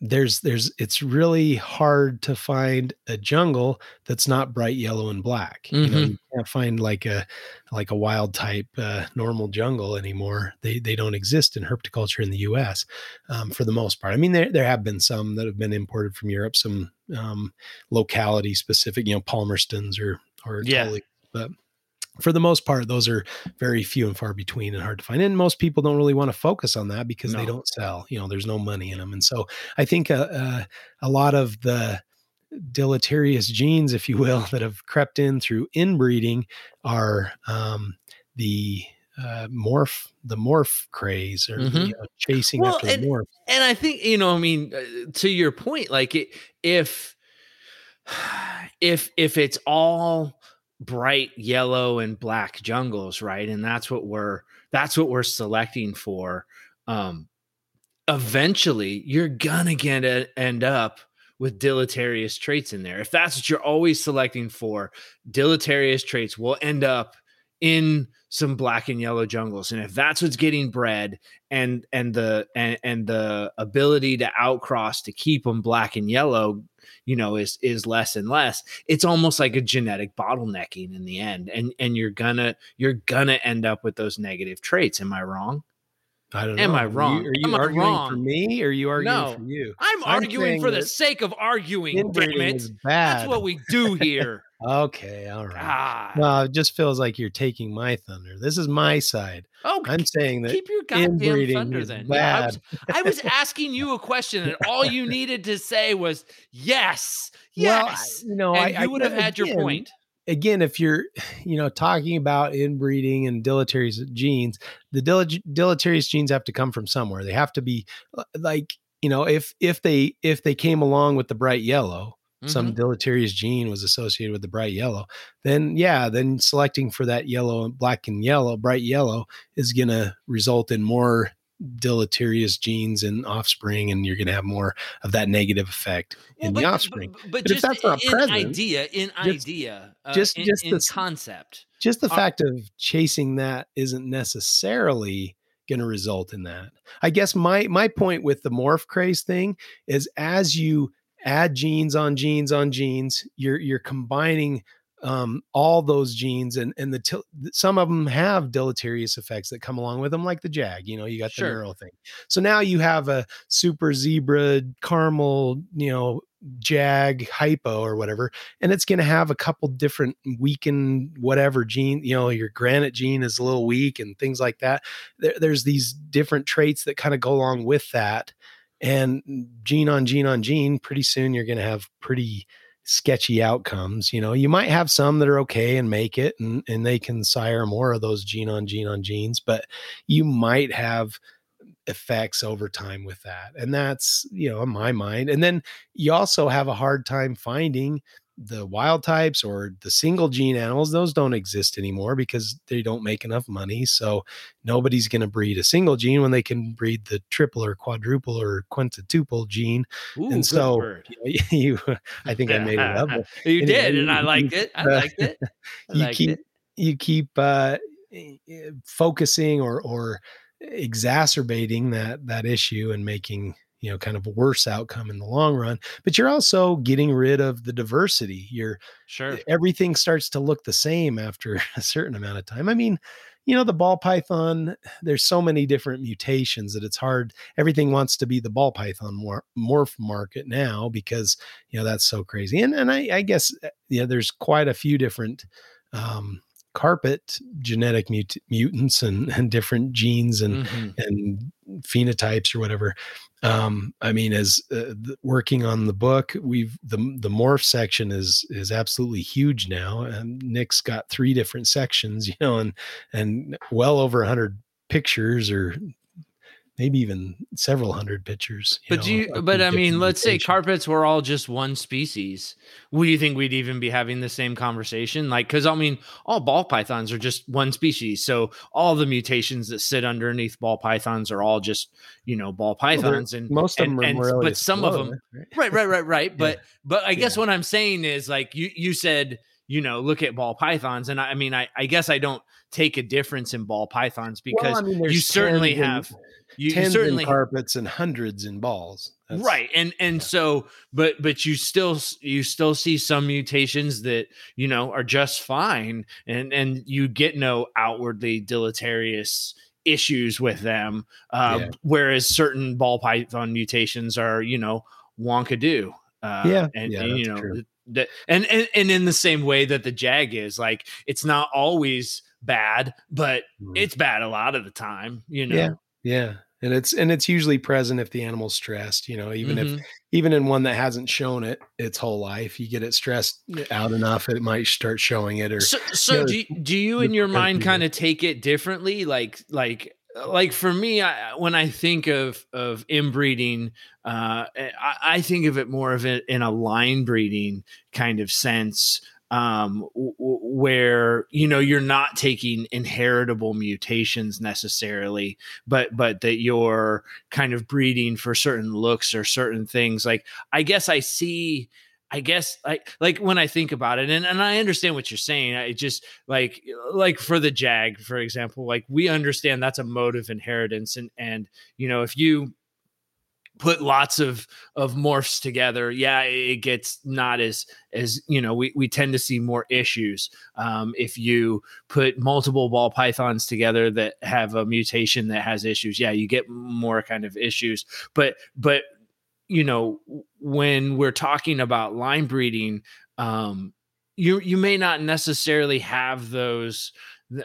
there's there's it's really hard to find a jungle that's not bright yellow and black mm-hmm. you know mm-hmm. you can't find like a like a wild type uh, normal jungle anymore they they don't exist in herpetoculture in the us um, for the most part i mean there, there have been some that have been imported from europe some um, locality specific you know palmerstons or or yeah. Tully, but for the most part, those are very few and far between and hard to find. And most people don't really want to focus on that because no. they don't sell. You know, there's no money in them. And so I think uh, uh, a lot of the deleterious genes, if you will, that have crept in through inbreeding are um, the uh, morph the morph craze or mm-hmm. the, uh, chasing well, after and, morph. And I think you know, I mean, uh, to your point, like it, if if if it's all bright yellow and black jungles, right? And that's what we're that's what we're selecting for. Um, eventually, you're gonna get a, end up with deleterious traits in there. If that's what you're always selecting for, deleterious traits will end up in some black and yellow jungles and if that's what's getting bred and and the and, and the ability to outcross to keep them black and yellow you know is is less and less it's almost like a genetic bottlenecking in the end and and you're gonna you're gonna end up with those negative traits am i wrong I don't know. Am I wrong? Are you, are you arguing wrong? for me or are you arguing no, for you? I'm, I'm arguing for the sake of arguing. Damn it. That's what we do here. Okay, all right. Ah. Well, it just feels like you're taking my thunder. This is my side. Oh, I'm saying that keep your goddamn thunder then. Yeah, I, was, I, was, asking you a question, and all you needed to say was yes, yes. Well, you know, and I, you would have had again, your point again, if you're, you know, talking about inbreeding and deleterious genes, the deleterious genes have to come from somewhere. They have to be uh, like, you know, if if they if they came along with the bright yellow, mm-hmm. some deleterious gene was associated with the bright yellow, then yeah, then selecting for that yellow and black and yellow, bright yellow is going to result in more deleterious genes in offspring and you're going to have more of that negative effect well, in but, the offspring but, but, but just that's not in present, idea in just, idea uh, just in, just in the concept just the fact of chasing that isn't necessarily going to result in that i guess my my point with the morph craze thing is as you add genes on genes on genes you're you're combining um, all those genes and and the til- some of them have deleterious effects that come along with them, like the jag. You know, you got the neural thing. So now you have a super zebra caramel, you know, jag hypo or whatever, and it's going to have a couple different weakened whatever gene. You know, your granite gene is a little weak and things like that. There, there's these different traits that kind of go along with that, and gene on gene on gene. Pretty soon, you're going to have pretty sketchy outcomes. You know, you might have some that are okay and make it and, and they can sire more of those gene on gene on genes, but you might have effects over time with that. And that's, you know, in my mind. And then you also have a hard time finding the wild types or the single gene animals, those don't exist anymore because they don't make enough money. So nobody's going to breed a single gene when they can breed the triple or quadruple or quintuple gene. Ooh, and so you, you, I think I made it up. you did, and I liked it. I liked it. I you liked keep, it. You keep uh, focusing or or exacerbating that that issue and making you know kind of a worse outcome in the long run but you're also getting rid of the diversity. You're sure. everything starts to look the same after a certain amount of time. I mean you know the ball python there's so many different mutations that it's hard everything wants to be the ball python mor- morph market now because you know that's so crazy. And and i, I guess uh, yeah there's quite a few different um carpet genetic mut- mutants and, and different genes and mm-hmm. and phenotypes or whatever um i mean as uh, working on the book we've the the morph section is is absolutely huge now and nick's got three different sections you know and and well over 100 pictures or maybe even several hundred pictures. You but know, you, but I mean, let's say carpets were all just one species. Would you think we'd even be having the same conversation? Like, because I mean, all ball pythons are just one species, so all the mutations that sit underneath ball pythons are all just you know ball pythons, well, and most of and, them are and, but some of them, right, right, right, right. But yeah. but I guess yeah. what I'm saying is like you you said you know, look at ball pythons. And I, I mean, I, I, guess I don't take a difference in ball pythons because well, I mean, you certainly have you, tens you certainly in carpets and hundreds in balls. That's, right. And and yeah. so but but you still you still see some mutations that, you know, are just fine and and you get no outwardly deleterious issues with them. Uh, yeah. whereas certain ball python mutations are, you know, wonkadoo. Uh, yeah, and, yeah, and you know, true that and, and and in the same way that the jag is like it's not always bad but mm. it's bad a lot of the time you know yeah yeah and it's and it's usually present if the animal's stressed you know even mm-hmm. if even in one that hasn't shown it its whole life you get it stressed out enough it might start showing it or so, so you know, do, you, do you in your mind kind of take it differently like like like for me, I, when I think of of inbreeding, uh, I, I, think of it more of it in a line breeding kind of sense, um, w- where you know you're not taking inheritable mutations necessarily, but but that you're kind of breeding for certain looks or certain things. Like I guess I see I guess like like when I think about it, and, and I understand what you're saying. I just like like for the Jag, for example, like we understand that's a mode of inheritance, and and you know if you put lots of of morphs together yeah it gets not as as you know we, we tend to see more issues. Um, if you put multiple ball pythons together that have a mutation that has issues yeah you get more kind of issues. But but you know, when we're talking about line breeding, um, you you may not necessarily have those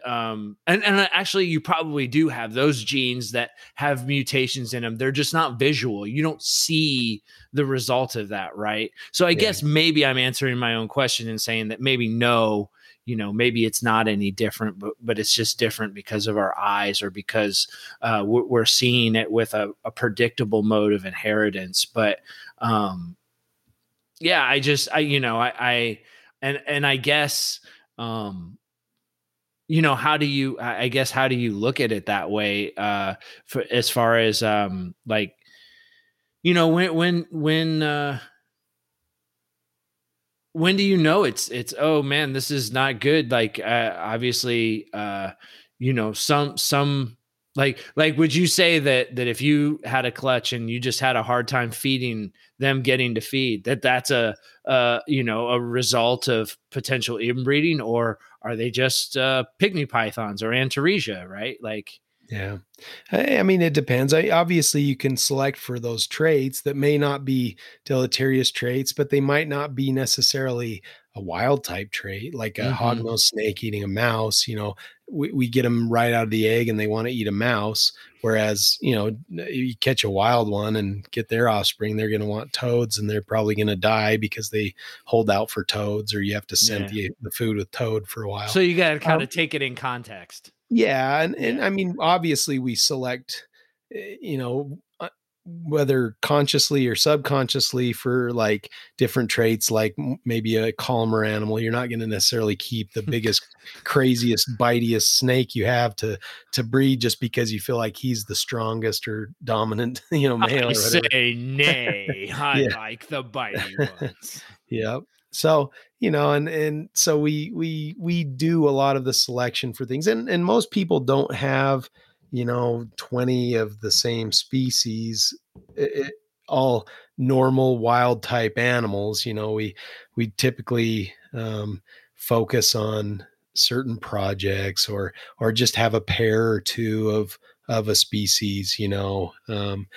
um and and actually you probably do have those genes that have mutations in them they're just not visual. You don't see the result of that right? So i yeah. guess maybe i'm answering my own question and saying that maybe no you know maybe it's not any different but but it's just different because of our eyes or because uh, we're, we're, seeing it with a, a, predictable mode of inheritance. But um yeah i just i you know i i and and i guess um you know how do you i guess how do you look at it that way uh for as far as um like you know when when when uh when do you know it's it's oh man this is not good like uh, obviously uh you know some some like like would you say that that if you had a clutch and you just had a hard time feeding them getting to feed that that's a uh you know a result of potential inbreeding or are they just uh pygmy pythons or antaresia right like yeah. I mean, it depends. I obviously you can select for those traits that may not be deleterious traits, but they might not be necessarily a wild type trait, like a mm-hmm. hognose snake eating a mouse. You know, we, we get them right out of the egg and they want to eat a mouse. Whereas, you know, you catch a wild one and get their offspring, they're going to want toads and they're probably going to die because they hold out for toads or you have to send yeah. the, the food with toad for a while. So you got to kind um, of take it in context. Yeah, and and I mean, obviously, we select, eh, you know, uh, whether consciously or subconsciously for like different traits, like maybe a calmer animal. You're not going to necessarily keep the biggest, craziest, bitiest snake you have to to breed just because you feel like he's the strongest or dominant, you know, male. I say nay. I yeah. like the bitey ones. yep so you know and and so we we we do a lot of the selection for things and and most people don't have you know 20 of the same species it, it, all normal wild type animals you know we we typically um, focus on certain projects or or just have a pair or two of of a species you know um,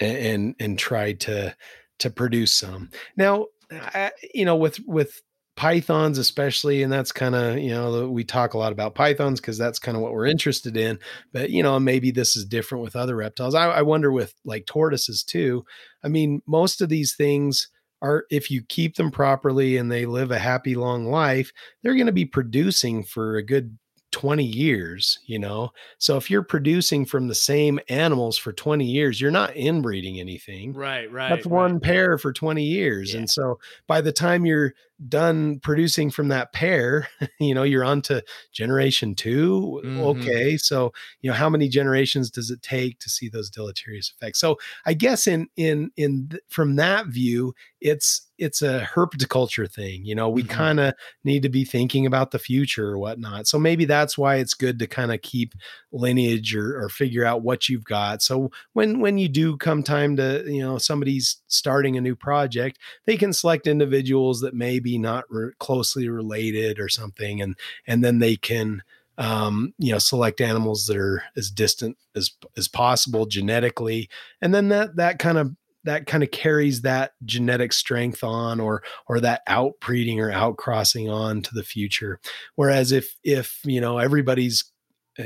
and and try to to produce some. Now I, you know, with with pythons especially and that's kind of you know we talk a lot about pythons because that's kind of what we're interested in but you know maybe this is different with other reptiles. I, I wonder with like tortoises too i mean most of these things are if you keep them properly and they live a happy long life they're going to be producing for a good 20 years, you know? So if you're producing from the same animals for 20 years, you're not inbreeding anything. Right, right. That's right. one pair for 20 years. Yeah. And so by the time you're done producing from that pair, you know, you're on to generation 2 Mhm. Okay. So, you know, how many generations does it take to see those deleterious effects? So I guess in in in th- from that view, it's it's a herpetoculture thing. You know, we Mhm. kind of need to be thinking about the future or whatnot. So maybe that's why it's good to kind of keep lineage or, or figure out what you've got. So when when you do come time to, you know, somebody's starting a new project, they can select individuals that may be not re- closely related or something, and and then they can um, you know select animals that are as distant as as possible genetically, and then that that kind of that kind of carries that genetic strength on or or that outbreeding or outcrossing on to the future. Whereas if if you know everybody's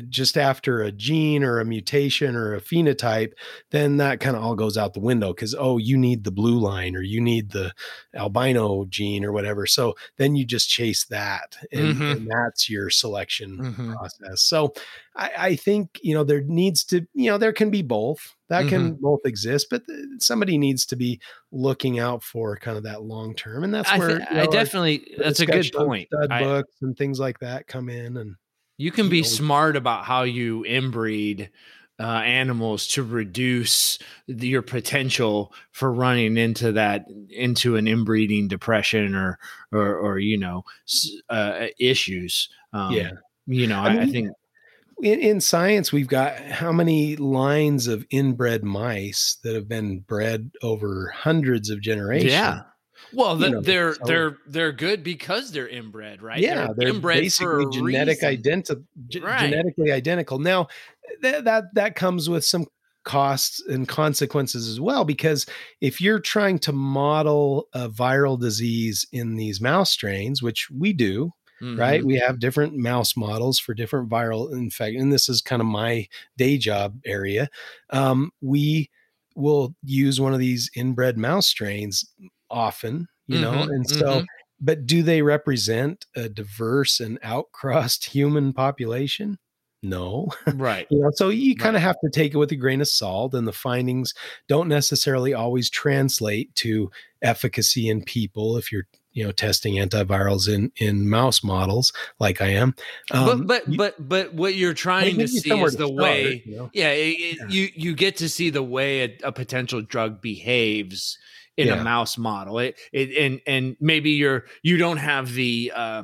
just after a gene or a mutation or a phenotype then that kind of all goes out the window because oh you need the blue line or you need the albino gene or whatever so then you just chase that and, Mhm. and that's your selection Mhm. process so I, I think you know there needs to you know there can be both that can both exist but th- somebody needs to be looking out for kind of that long term and that's I, where you know, I definitely that's a good point. stud I- books and things like that come in and you can be smart about how you inbreed uh, animals to reduce the, your potential for running into that into an inbreeding depression or or or you know uh, issues. Um, Yeah. you know, I I, I think in, in science we've got how many lines of inbred mice that have been bred over hundreds of generations yeah. Well, You know, they're so- they're they're good because they're inbred, right? yeah they're, inbred basically genetic identi- Right. genetically identical now that that that comes with some costs and consequences as well because if you're trying to model a viral disease in these mouse strains which we do right Mhm. we have different mouse models for different viral infection and this is kind of my day job area um, we will use one of these inbred mouse strains often you know Mhm, and so mhm. but do they represent a diverse and outcrossed human population no Right. you know so you kind Right. of have to take it with a grain of salt and the findings don't necessarily always translate to efficacy in people if you're you know testing antivirals in in mouse models like i am Um, but but but but what you're trying to see is the start, way you know? yeah, it, it- Yeah. you you get to see the way a, a potential drug behaves in Yeah. a mouse model it, it and and maybe you're you don't have the uh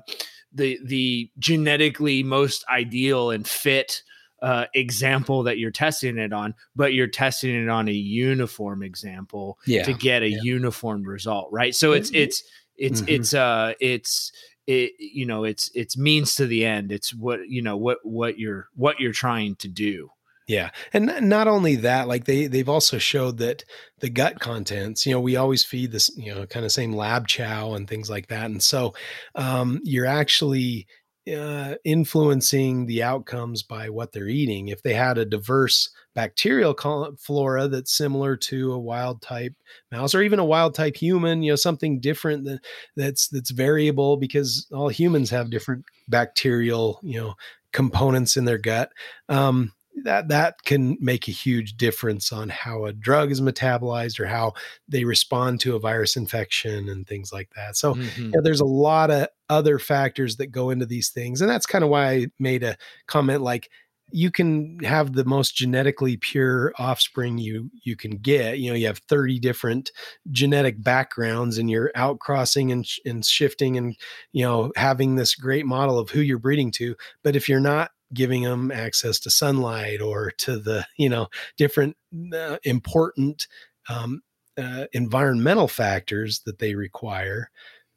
the the genetically most ideal and fit uh, example that you're testing it on, but you're testing it on a uniform example yeah to get a yeah. uniform result, right? So it's Mhm. it's it's Mhm. it's uh it's it you know it's it's means to the end. It's what you know what what you're what you're trying to do. Yeah. And not only that, like they they've also showed that the gut contents, you know, we always feed this, you know, kind of same lab chow and things like that. And so um you're actually uh, influencing the outcomes by what they're eating. If they had a diverse bacterial flora that's similar to a wild type mouse or even a wild type human, you know, something different that that's that's variable because all humans have different bacterial, you know, components in their gut. Um, that that can make a huge difference on how a drug is metabolized or how they respond to a virus infection and things like that. So Mhm. yeah, there's a lot of other factors that go into these things, and that's kind of why I made a comment like you can have the most genetically pure offspring you you can get. You know, you have 30 different genetic backgrounds, and you're outcrossing and sh- and shifting, and you know having this great model of who you're breeding to. But if you're not giving them access to sunlight or to the you know different uh, important um, uh, environmental factors that they require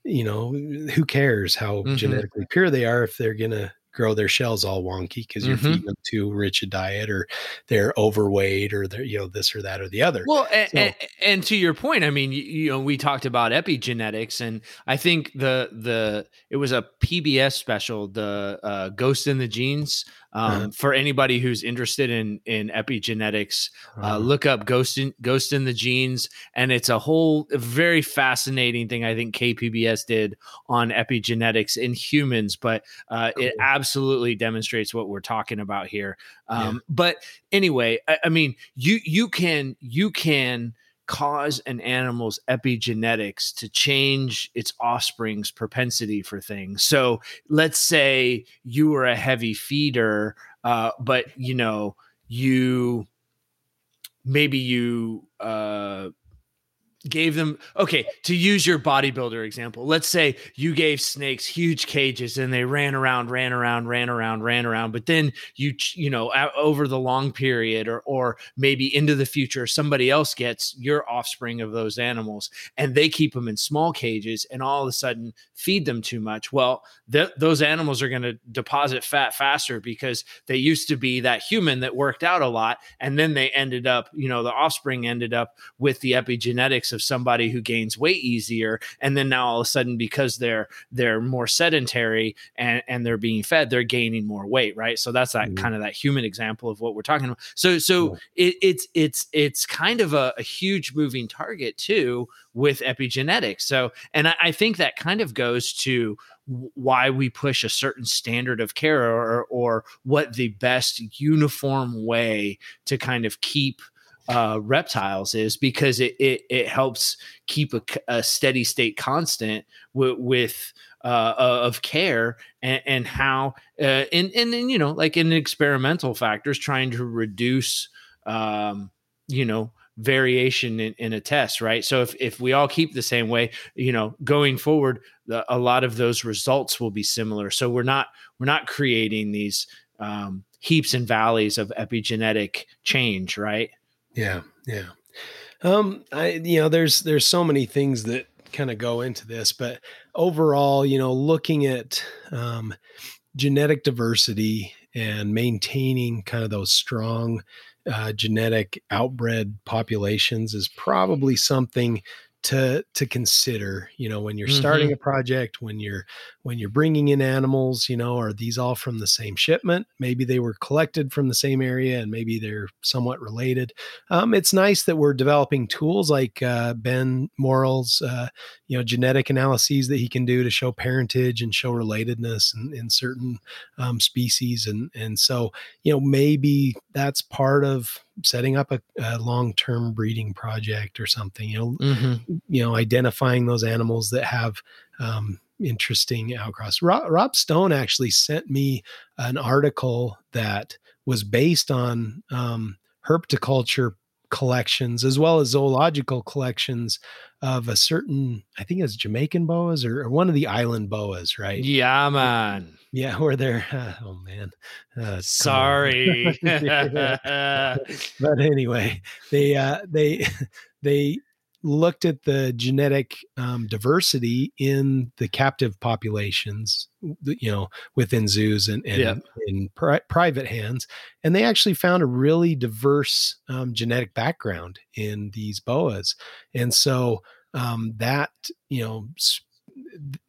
you know who cares how Mhm. genetically pure they are if they're going to grow their shells all wonky because you're Mhm. feeding them too rich a diet or they're overweight or they're you know this or that or the other. Well, and, So- and, and to your point, I mean, you, you know, we talked about epigenetics, and I think the the it was a PBS special, the uh, Ghost in the Genes. Um, Uh-huh. For anybody who's interested in in epigenetics, uh, Um, look up Ghost in Ghost in the Genes, and it's a whole very fascinating thing. I think KPBS did on epigenetics in humans, but uh, it absolutely demonstrates what we're talking about here. Yeah. Um, But anyway, I, I mean, you you can you can cause an animal's epigenetics to change its offspring's propensity for things. So let's say you were a heavy feeder, uh, but you know you maybe you uh, gave them okay to use your bodybuilder example let's say you gave snakes huge cages and they ran around ran around ran around ran around but then you you know over the long period or or maybe into the future somebody else gets your offspring of those animals and they keep them in small cages and all of a sudden feed them too much. Well th- those animals are going to deposit fat faster because they used to be that human that worked out a lot and then they ended up you know the offspring ended up with the epigenetics of somebody who gains weight easier and then now all of a sudden because they're they're more sedentary and and they're being fed they're gaining more weight right? So that's that Mhm. kind of that human example of what we're talking about. So so it, it's it's it's kind of a, a huge moving target too with epigenetics. So and I, I think that kind of goes to why we push a certain standard of care or or what the best uniform way to kind of keep uh, reptiles is because it, it it helps keep a steady state constant with, with uh, of care and, and how uh, and and then you know like in experimental factors trying to reduce um, you know variation in, in a test right? So if, if we all keep the same way you know going forward the, a lot of those results will be similar. So we're not we're not creating these um, heaps and valleys of epigenetic change right Yeah, yeah. Um, I you know, there's there's so many things that kind of go into this, but overall, you know, looking at um, genetic diversity and maintaining kind of those strong uh, genetic outbred populations is probably something to to consider you know when you're starting a project when you're when you're bringing in animals you know are these all from the same shipment? Maybe they were collected from the same area and maybe they're somewhat related. Um, it's nice that we're developing tools like uh, ben morrell's uh, you know genetic analyses that he can do to show parentage and show relatedness in, in certain um, species and and so you know maybe that's part of setting up a, a long-term breeding project or something you know mm-hmm. You know identifying those animals that have um, interesting outcross. Rob, rob stone actually sent me an article that was based on um, herpetoculture collections as well as zoological collections of a certain i think it's jamaican boas or, or one of the island boas right? Yeah man. Yeah where they're uh, oh man. Uh, sorry. But anyway, they uh, they they looked at the genetic um, diversity in the captive populations, you know, within zoos and, and Yeah. in pri- private hands, and they actually found a really diverse um, genetic background in these boas, and so um, that you know.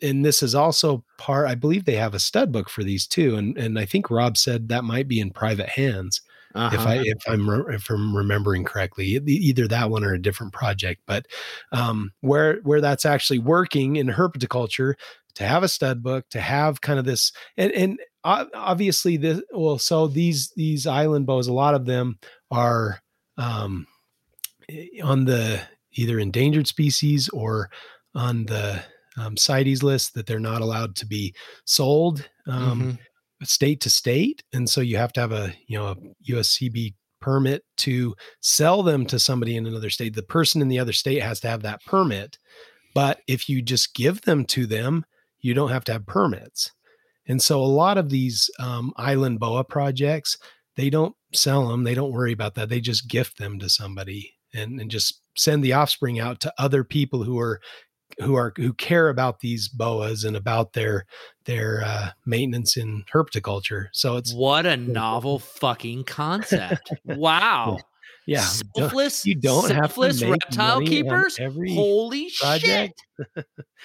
and this is also part i believe they have a stud book for these too and and i think rob said that might be in private hands if Uh-huh. I if I'm re- if I'm remembering correctly, either that one or a different project. But um, where where that's actually working in herpetoculture to have a stud book, to have kind of this, and and obviously this. Well, so these these island boas, a lot of them are um, on the either endangered species or on the um, CITES list that they're not allowed to be sold. Um, Mhm. State to state and so you have to have a you know a uscb permit to sell them to somebody in another state. The person in the other state has to have that permit but if you just give them to them you don't have to have permits. And so a lot of these um, island boa projects they don't sell them they don't worry about that they just gift them to somebody and, and just send the offspring out to other people who are who are who care about these boas and about their their uh, maintenance in herpetoculture. So it's what a novel fucking concept! Wow. Yeah, selfless. You don't selfless have to reptile keepers. every Holy project. shit!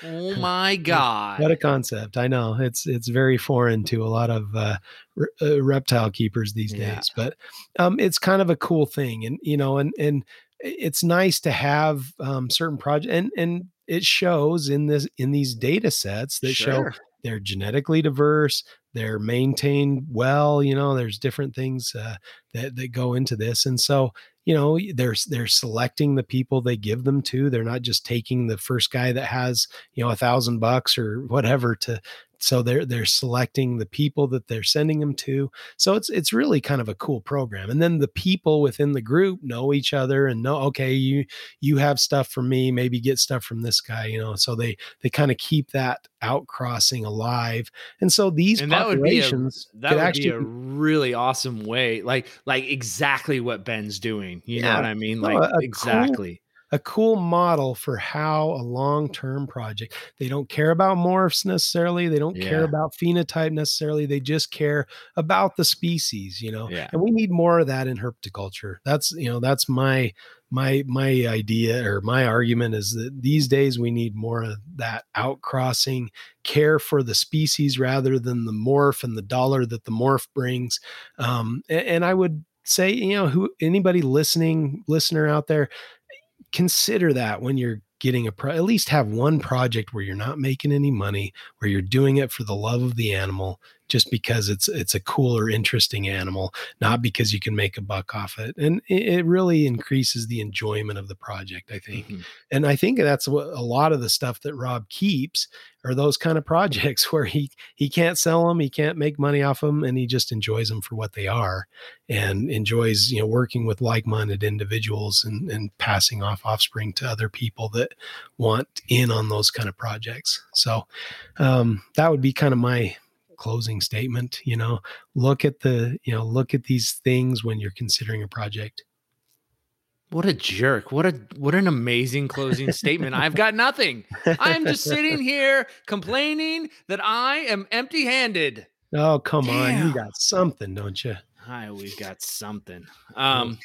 Oh my god! What a concept! I know it's it's very foreign to a lot of uh, re- uh, reptile keepers these Yeah. days, but um, it's kind of a cool thing, and you know, and and it's nice to have um, certain projects, and and it shows in this in these data sets that show they're genetically diverse they're maintained well you know there's different things uh, that that go into this. And so you know they're they're selecting the people they give them to. They're not just taking the first guy that has you know a thousand bucks or whatever to so they're they're selecting the people that they're sending them to so it's it's really kind of a cool program and then the people within the group know each other and know okay you you have stuff from me maybe get stuff from this guy you know so they they kind of keep that outcrossing alive and so these and that would be a that could would actually be a really awesome way, like like exactly what Ben's doing. You know what I mean? Like a cool- exactly. A cool model for how a long-term project they don't care about morphs necessarily they don't care about phenotype necessarily they just care about the species you know Yeah. and we need more of that in herpetoculture that's you know that's my my my idea or my argument is that these days we need more of that outcrossing care for the species rather than the morph and the dollar that the morph brings um, a- and, i would say you know who anybody listening listener out there consider that when you're getting a pro at least have one project where you're not making any money where you're doing it for the love of the animal just because it's it's a cool or interesting animal not because you can make a buck off it and it, it really increases the enjoyment of the project i think Mhm. and i think that's what a lot of the stuff that rob keeps are those kind of projects where he he can't sell them he can't make money off them and he just enjoys them for what they are and enjoys you know working with like-minded individuals and and passing off offspring to other people that want in on those kind of projects so um that would be kind of my closing statement you know look at the you know look at these things when you're considering a project What a jerk. What a what an amazing closing statement. I've got nothing. I am just sitting here complaining that I am empty-handed. oh come on you got something don't you Hi, we've got something. Um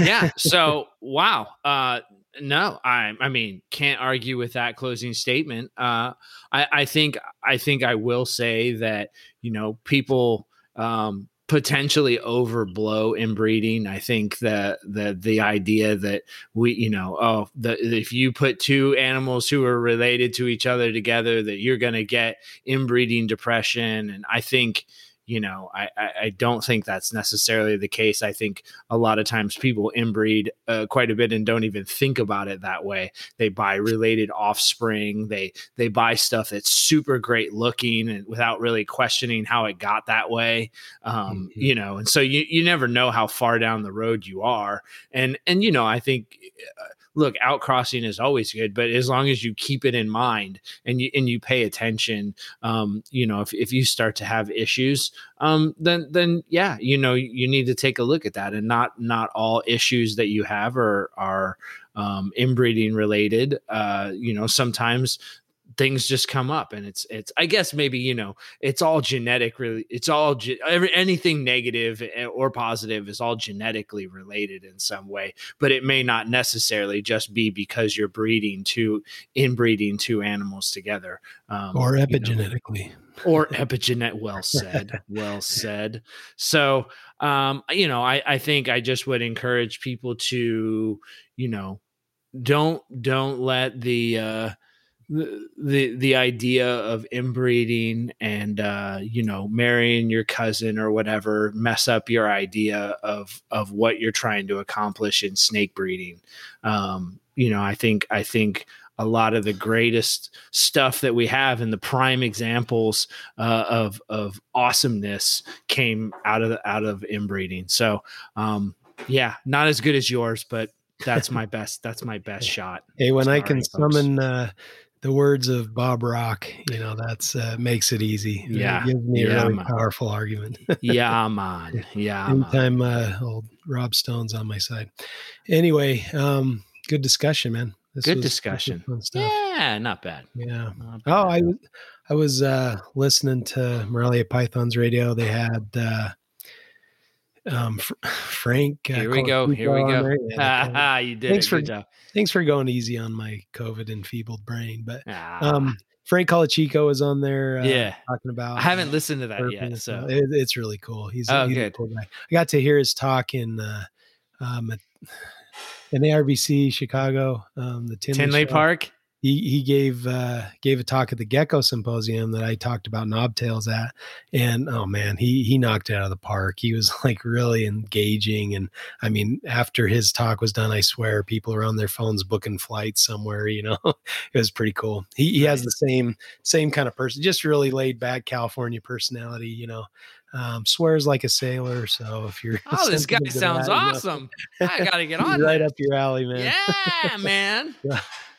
yeah, so wow. Uh no, I I mean, can't argue with that closing statement. Uh I I think I think I will say that, you know, people um potentially overblow inbreeding. I think that the the idea that we, you know, oh, the, if you put two animals who are related to each other together, that you're going to get inbreeding depression. And I think, you know, I, I I don't think that's necessarily the case. I think a lot of times people inbreed uh, quite a bit and don't even think about it that way. They buy related offspring. They they buy stuff that's super great looking and without really questioning how it got that way um, Mhm. you know and so you you never know how far down the road you are and and you know i think uh, look outcrossing is always good but as long as you keep it in mind and you and you pay attention um you know if, if you start to have issues um then then yeah you know you need to take a look at that. And not not all issues that you have are are um inbreeding related. Uh you know sometimes things just come up and it's it's i guess maybe you know it's all genetic really it's all ge- every, anything negative eh, or positive is all genetically related in some way but it may not necessarily just be because you're breeding two inbreeding two animals together um, or you know. epigenetically. Or epigenet well said well said. So um you know i i think i just would encourage people to you know don't don't let the uh the the, the idea of inbreeding and uh you know marrying your cousin or whatever mess up your idea of of what you're trying to accomplish in snake breeding um you know i think i think a lot of the greatest stuff that we have and the prime examples uh, of of awesomeness came out of out of inbreeding. So, um, yeah, not as good as yours, but that's my best. That's my best shot. Hey, when I can folks. summon uh, the words of Bob Rock, you know, that's uh, makes it easy. It Yeah. gives me Yeah, a really man. powerful argument. Yeah, man. Yeah, man. Anytime uh, old Rob Stone's on my side. Anyway, um, good discussion, man. This Good was- discussion. Yeah, not bad. Yeah. Not Oh. I was I was uh listening to Morelia Python's radio. They had uh um Fr- Frank. Uh, Here we go. Here we go. Yeah, Ah, you did Thanks it. for- job. Thanks for going easy on my COVID enfeebled brain. But Ah, um Frank Colachico was on there uh, yeah. talking about I haven't listened to that yet. So it, it's really cool. He's, Oh, he's a cool guy. I got to hear his talk in uh, um, at, in ARBC Chicago, um, the Tinley, Tinley. Park. He he gave uh, gave a talk at the Gecko Symposium that I talked about knobtails at, and oh man, he he knocked it out of the park. He was like really engaging, and I mean, after his talk was done, I swear people are on their phones booking flights somewhere. You know, it was pretty cool. He he has the same same kind of person, just really laid back California personality. You know, um, swears like a sailor. So if you're Oh, this guy sounds that, you know, awesome. I gotta get he's on. right that. up your alley, man. Yeah, man.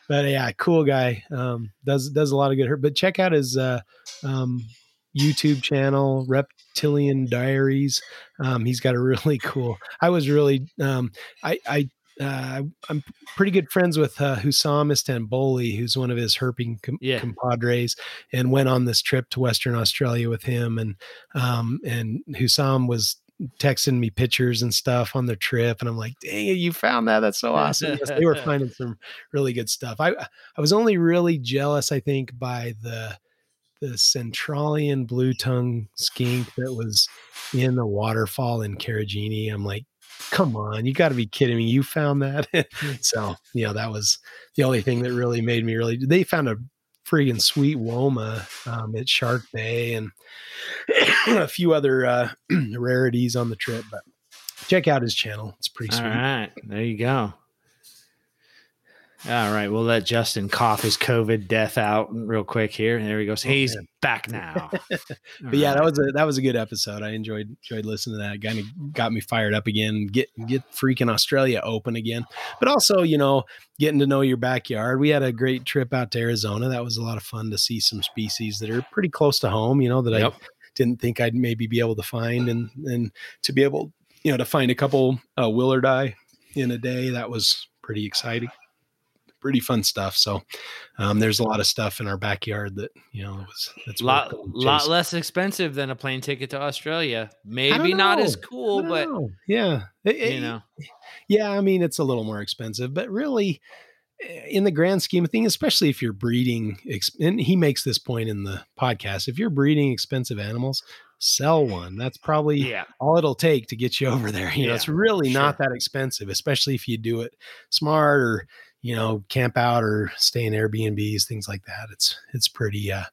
But yeah, cool guy. Um, does does a lot of good. Her. But check out his uh, um, YouTube channel, Reptilian Diaries. Um, he's got a really cool. I was really um, I I. Uh, I'm pretty good friends with uh, Hussam Istanbuli, who's one of his herping com- Yeah. compadres, and went on this trip to Western Australia with him. And um, and Hussam was texting me pictures and stuff on their trip, and I'm like, "Dang it, you found that? That's so awesome!" Yes, they were finding some really good stuff. I uh, I was only really jealous, I think, by the the Centralian blue tongue skink that was in the waterfall in Karijini. I'm like, come on, you got to be kidding me! You found that? so you know that was the only thing that really made me really. They found a friggin' sweet woma um, at Shark Bay and a few other uh, rarities on the trip, but. Check out his channel. It's pretty All sweet. right, there you go. All right, we'll let Justin cough his COVID death out real quick here. and There he goes. Oh, He's man. back now. but yeah, that was a that was a good episode. I enjoyed enjoyed listening to that. Kind of got me fired up again. Get get freaking Australia open again. But also, you know, getting to know your backyard. We had a great trip out to Arizona. That was a lot of fun to see some species that are pretty close to home. You know that Yep. I didn't think I'd maybe be able to find, and and to be able, you know, to find a couple uh, Willardi in a day. That was pretty exciting. Pretty fun stuff. So, um, there's a lot of stuff in our backyard that you know was that's worth lot lot less expensive than a plane ticket to Australia. Maybe don't as cool, but know. yeah, It- it- you know, yeah. I mean, it's a little more expensive, but really, eh, in the grand scheme of things, especially if you're breeding, and he makes this point in the podcast, if you're breeding expensive animals, sell one. That's probably yeah, all it'll take to get you over there. You know, it's Yeah, really not that expensive, especially if you do it smart or you know camp out or stay in Airbnbs, things like that. It's it's pretty. Uh,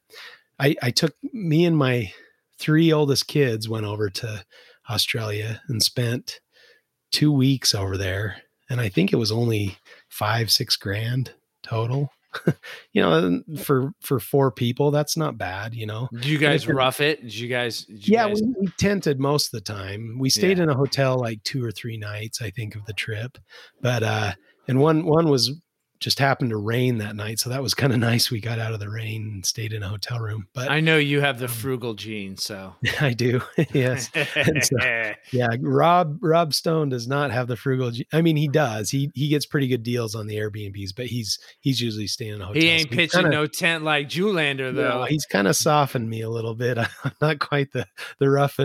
I I took me and my three oldest kids went over to Australia and spent two weeks over there, and I think it was only five six grand total. you know, for for four people, that's not bad. You know, Did you guys rough it? Did you guys? Did you yeah, guys, we, we tented most of the time. We stayed Yeah. in a hotel like two or three nights, I think, of the trip. But uh and one one was just happened to rain that night, so that was kind of nice. We got out of the rain and stayed in a hotel room. But I, know you have the Um, frugal gene, so I do, yes, so- yeah. Rob Rob Stone does not have the frugal. ge- I mean, he does. He he gets pretty good deals on the Airbnbs, but he's he's usually staying in a hotel. he ain't he's pitching kinda- no tent like Julander though. no, he's kind of softened me a little bit. I'm not quite the the rough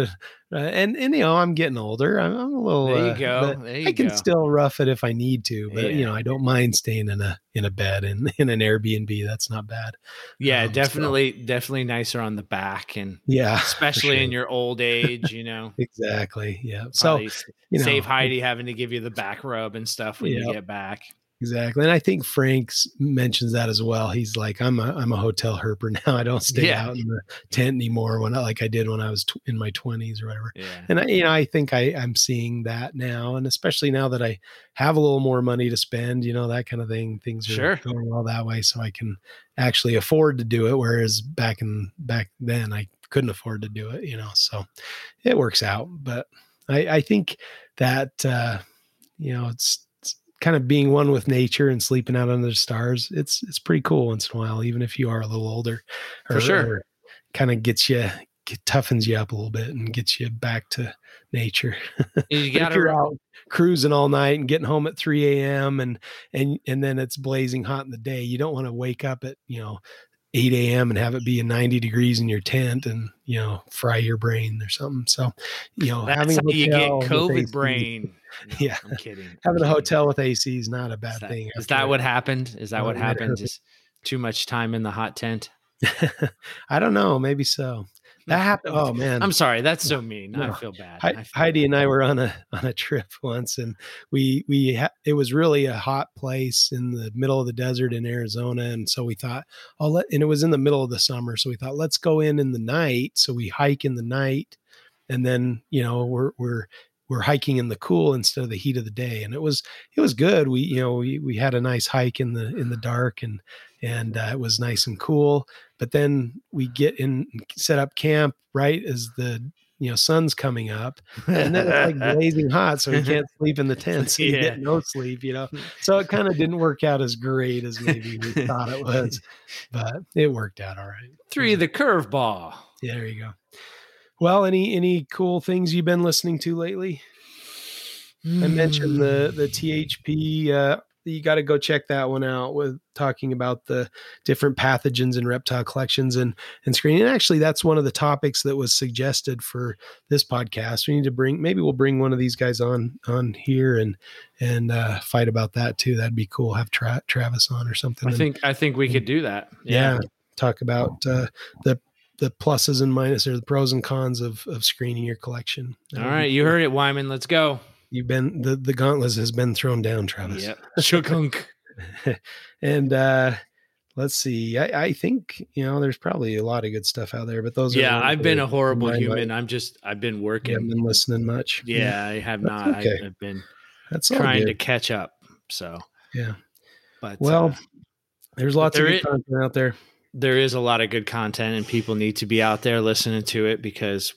uh, and and you know I'm getting older. I'm, I'm a little. there you uh, go. There you I can go. still rough it if I need to, but you know I don't mind staying in a in a bed in in an Airbnb. That's not bad. yeah, um, so- definitely, definitely nicer on the back, and Yeah, especially in your old age, you know. exactly. Yeah. So Probably s- you know, save Heidi having to give you the back rub and stuff when you get back. Exactly. And I think Frank's mentions that as well. He's like, I'm a, I'm a hotel herper now. I don't stay Yeah. out in the tent anymore when I, like I did when I was tw- in my twenties or whatever. Yeah. And I, you know, I think I, I'm seeing that now. And especially now that I have a little more money to spend, you know, that kind of thing, things are Sure. going well that way. So I can actually afford to do it. Whereas back in, back then I couldn't afford to do it, you know, so it works out. But I, I think that, uh, you know, it's, it's kind of being one with nature and sleeping out under the stars. It's, it's pretty cool once in a while, even if you are a little older For sure. kind of gets you, toughens you up a little bit and gets you back to nature. You got to out cruising all night and getting home at 3 a.m. and and and then it's blazing hot in the day, you don't want to wake up at you know 8 a.m. and have it be a 90 degrees in your tent and you know fry your brain or something. So you know That's having how you get COVID brain. No, Yeah. I'm kidding. having a I'm kidding. hotel with AC is not a bad Is that, thing. is that what happened? Is that Oh, what it might have happened? Is too much time in the hot tent? I don't know. Maybe so. That happened. Oh man, I'm sorry. That's so mean. I feel bad. Hei- I feel Heidi bad. and I were on a on a trip once, and we we ha- it was really a hot place in the middle of the desert in Arizona, and so we thought, oh, let and it was in the middle of the summer, so we thought let's go in in the night. So we hike in the night, and then you know we're we're we're hiking in the cool instead of the heat of the day, and it was it was good. We you know we we had a nice hike in the in the dark, and and uh, it was nice and cool. But then we get in set up camp right as the you know sun's coming up and then it's like blazing hot, so you can't sleep in the tent, so you Yeah. get no sleep, you know. So it kind of didn't work out as great as maybe we thought it was, but it worked out all right. Three, the curveball. Yeah, there you go. Well, any any cool things you've been listening to lately? I mentioned the Hmm. the THP. Uh, you got to go check that one out with talking about the different pathogens in reptile collections and and screening. And actually, that's one of the topics that was suggested for this podcast. We need to bring maybe we'll bring one of these guys on on here and and uh, fight about that too. That'd be cool. Have Tra- Travis on or something. I and- think I think we could do that. yeah, talk about uh, the the pluses and minuses or the pros and cons of of screening your collection. All be right, you heard it, Wyman. Let's go. You've been the the gauntlet has been thrown down, Travis. Yep. Shukunk. and uh let's see. I, I think you know there's probably a lot of good stuff out there, but those Yeah, I've been a horrible human. mind. I'm just I've been working. haven't been listening much. Yeah, I have That's not. okay. I, I've been that's trying to catch up. So Yeah. but Well, uh, There's lots of there good is- content out there. There is a lot of good content, and people need to be out there listening to it because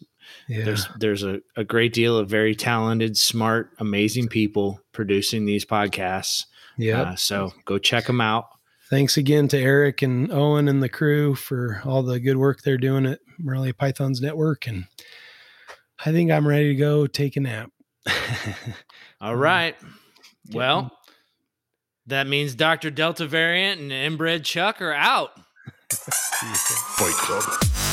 Yeah, there's there's a, a great deal of very talented, smart, amazing people producing these podcasts. yeah. Uh, so go check them out. Thanks again to Eric and Owen and the crew for all the good work they're doing at Morelia Pythons Network. And I think I'm ready to go take a nap. All Mm. Well, that means Dr. Delta variant and inbred Chuck are out. Fight Club.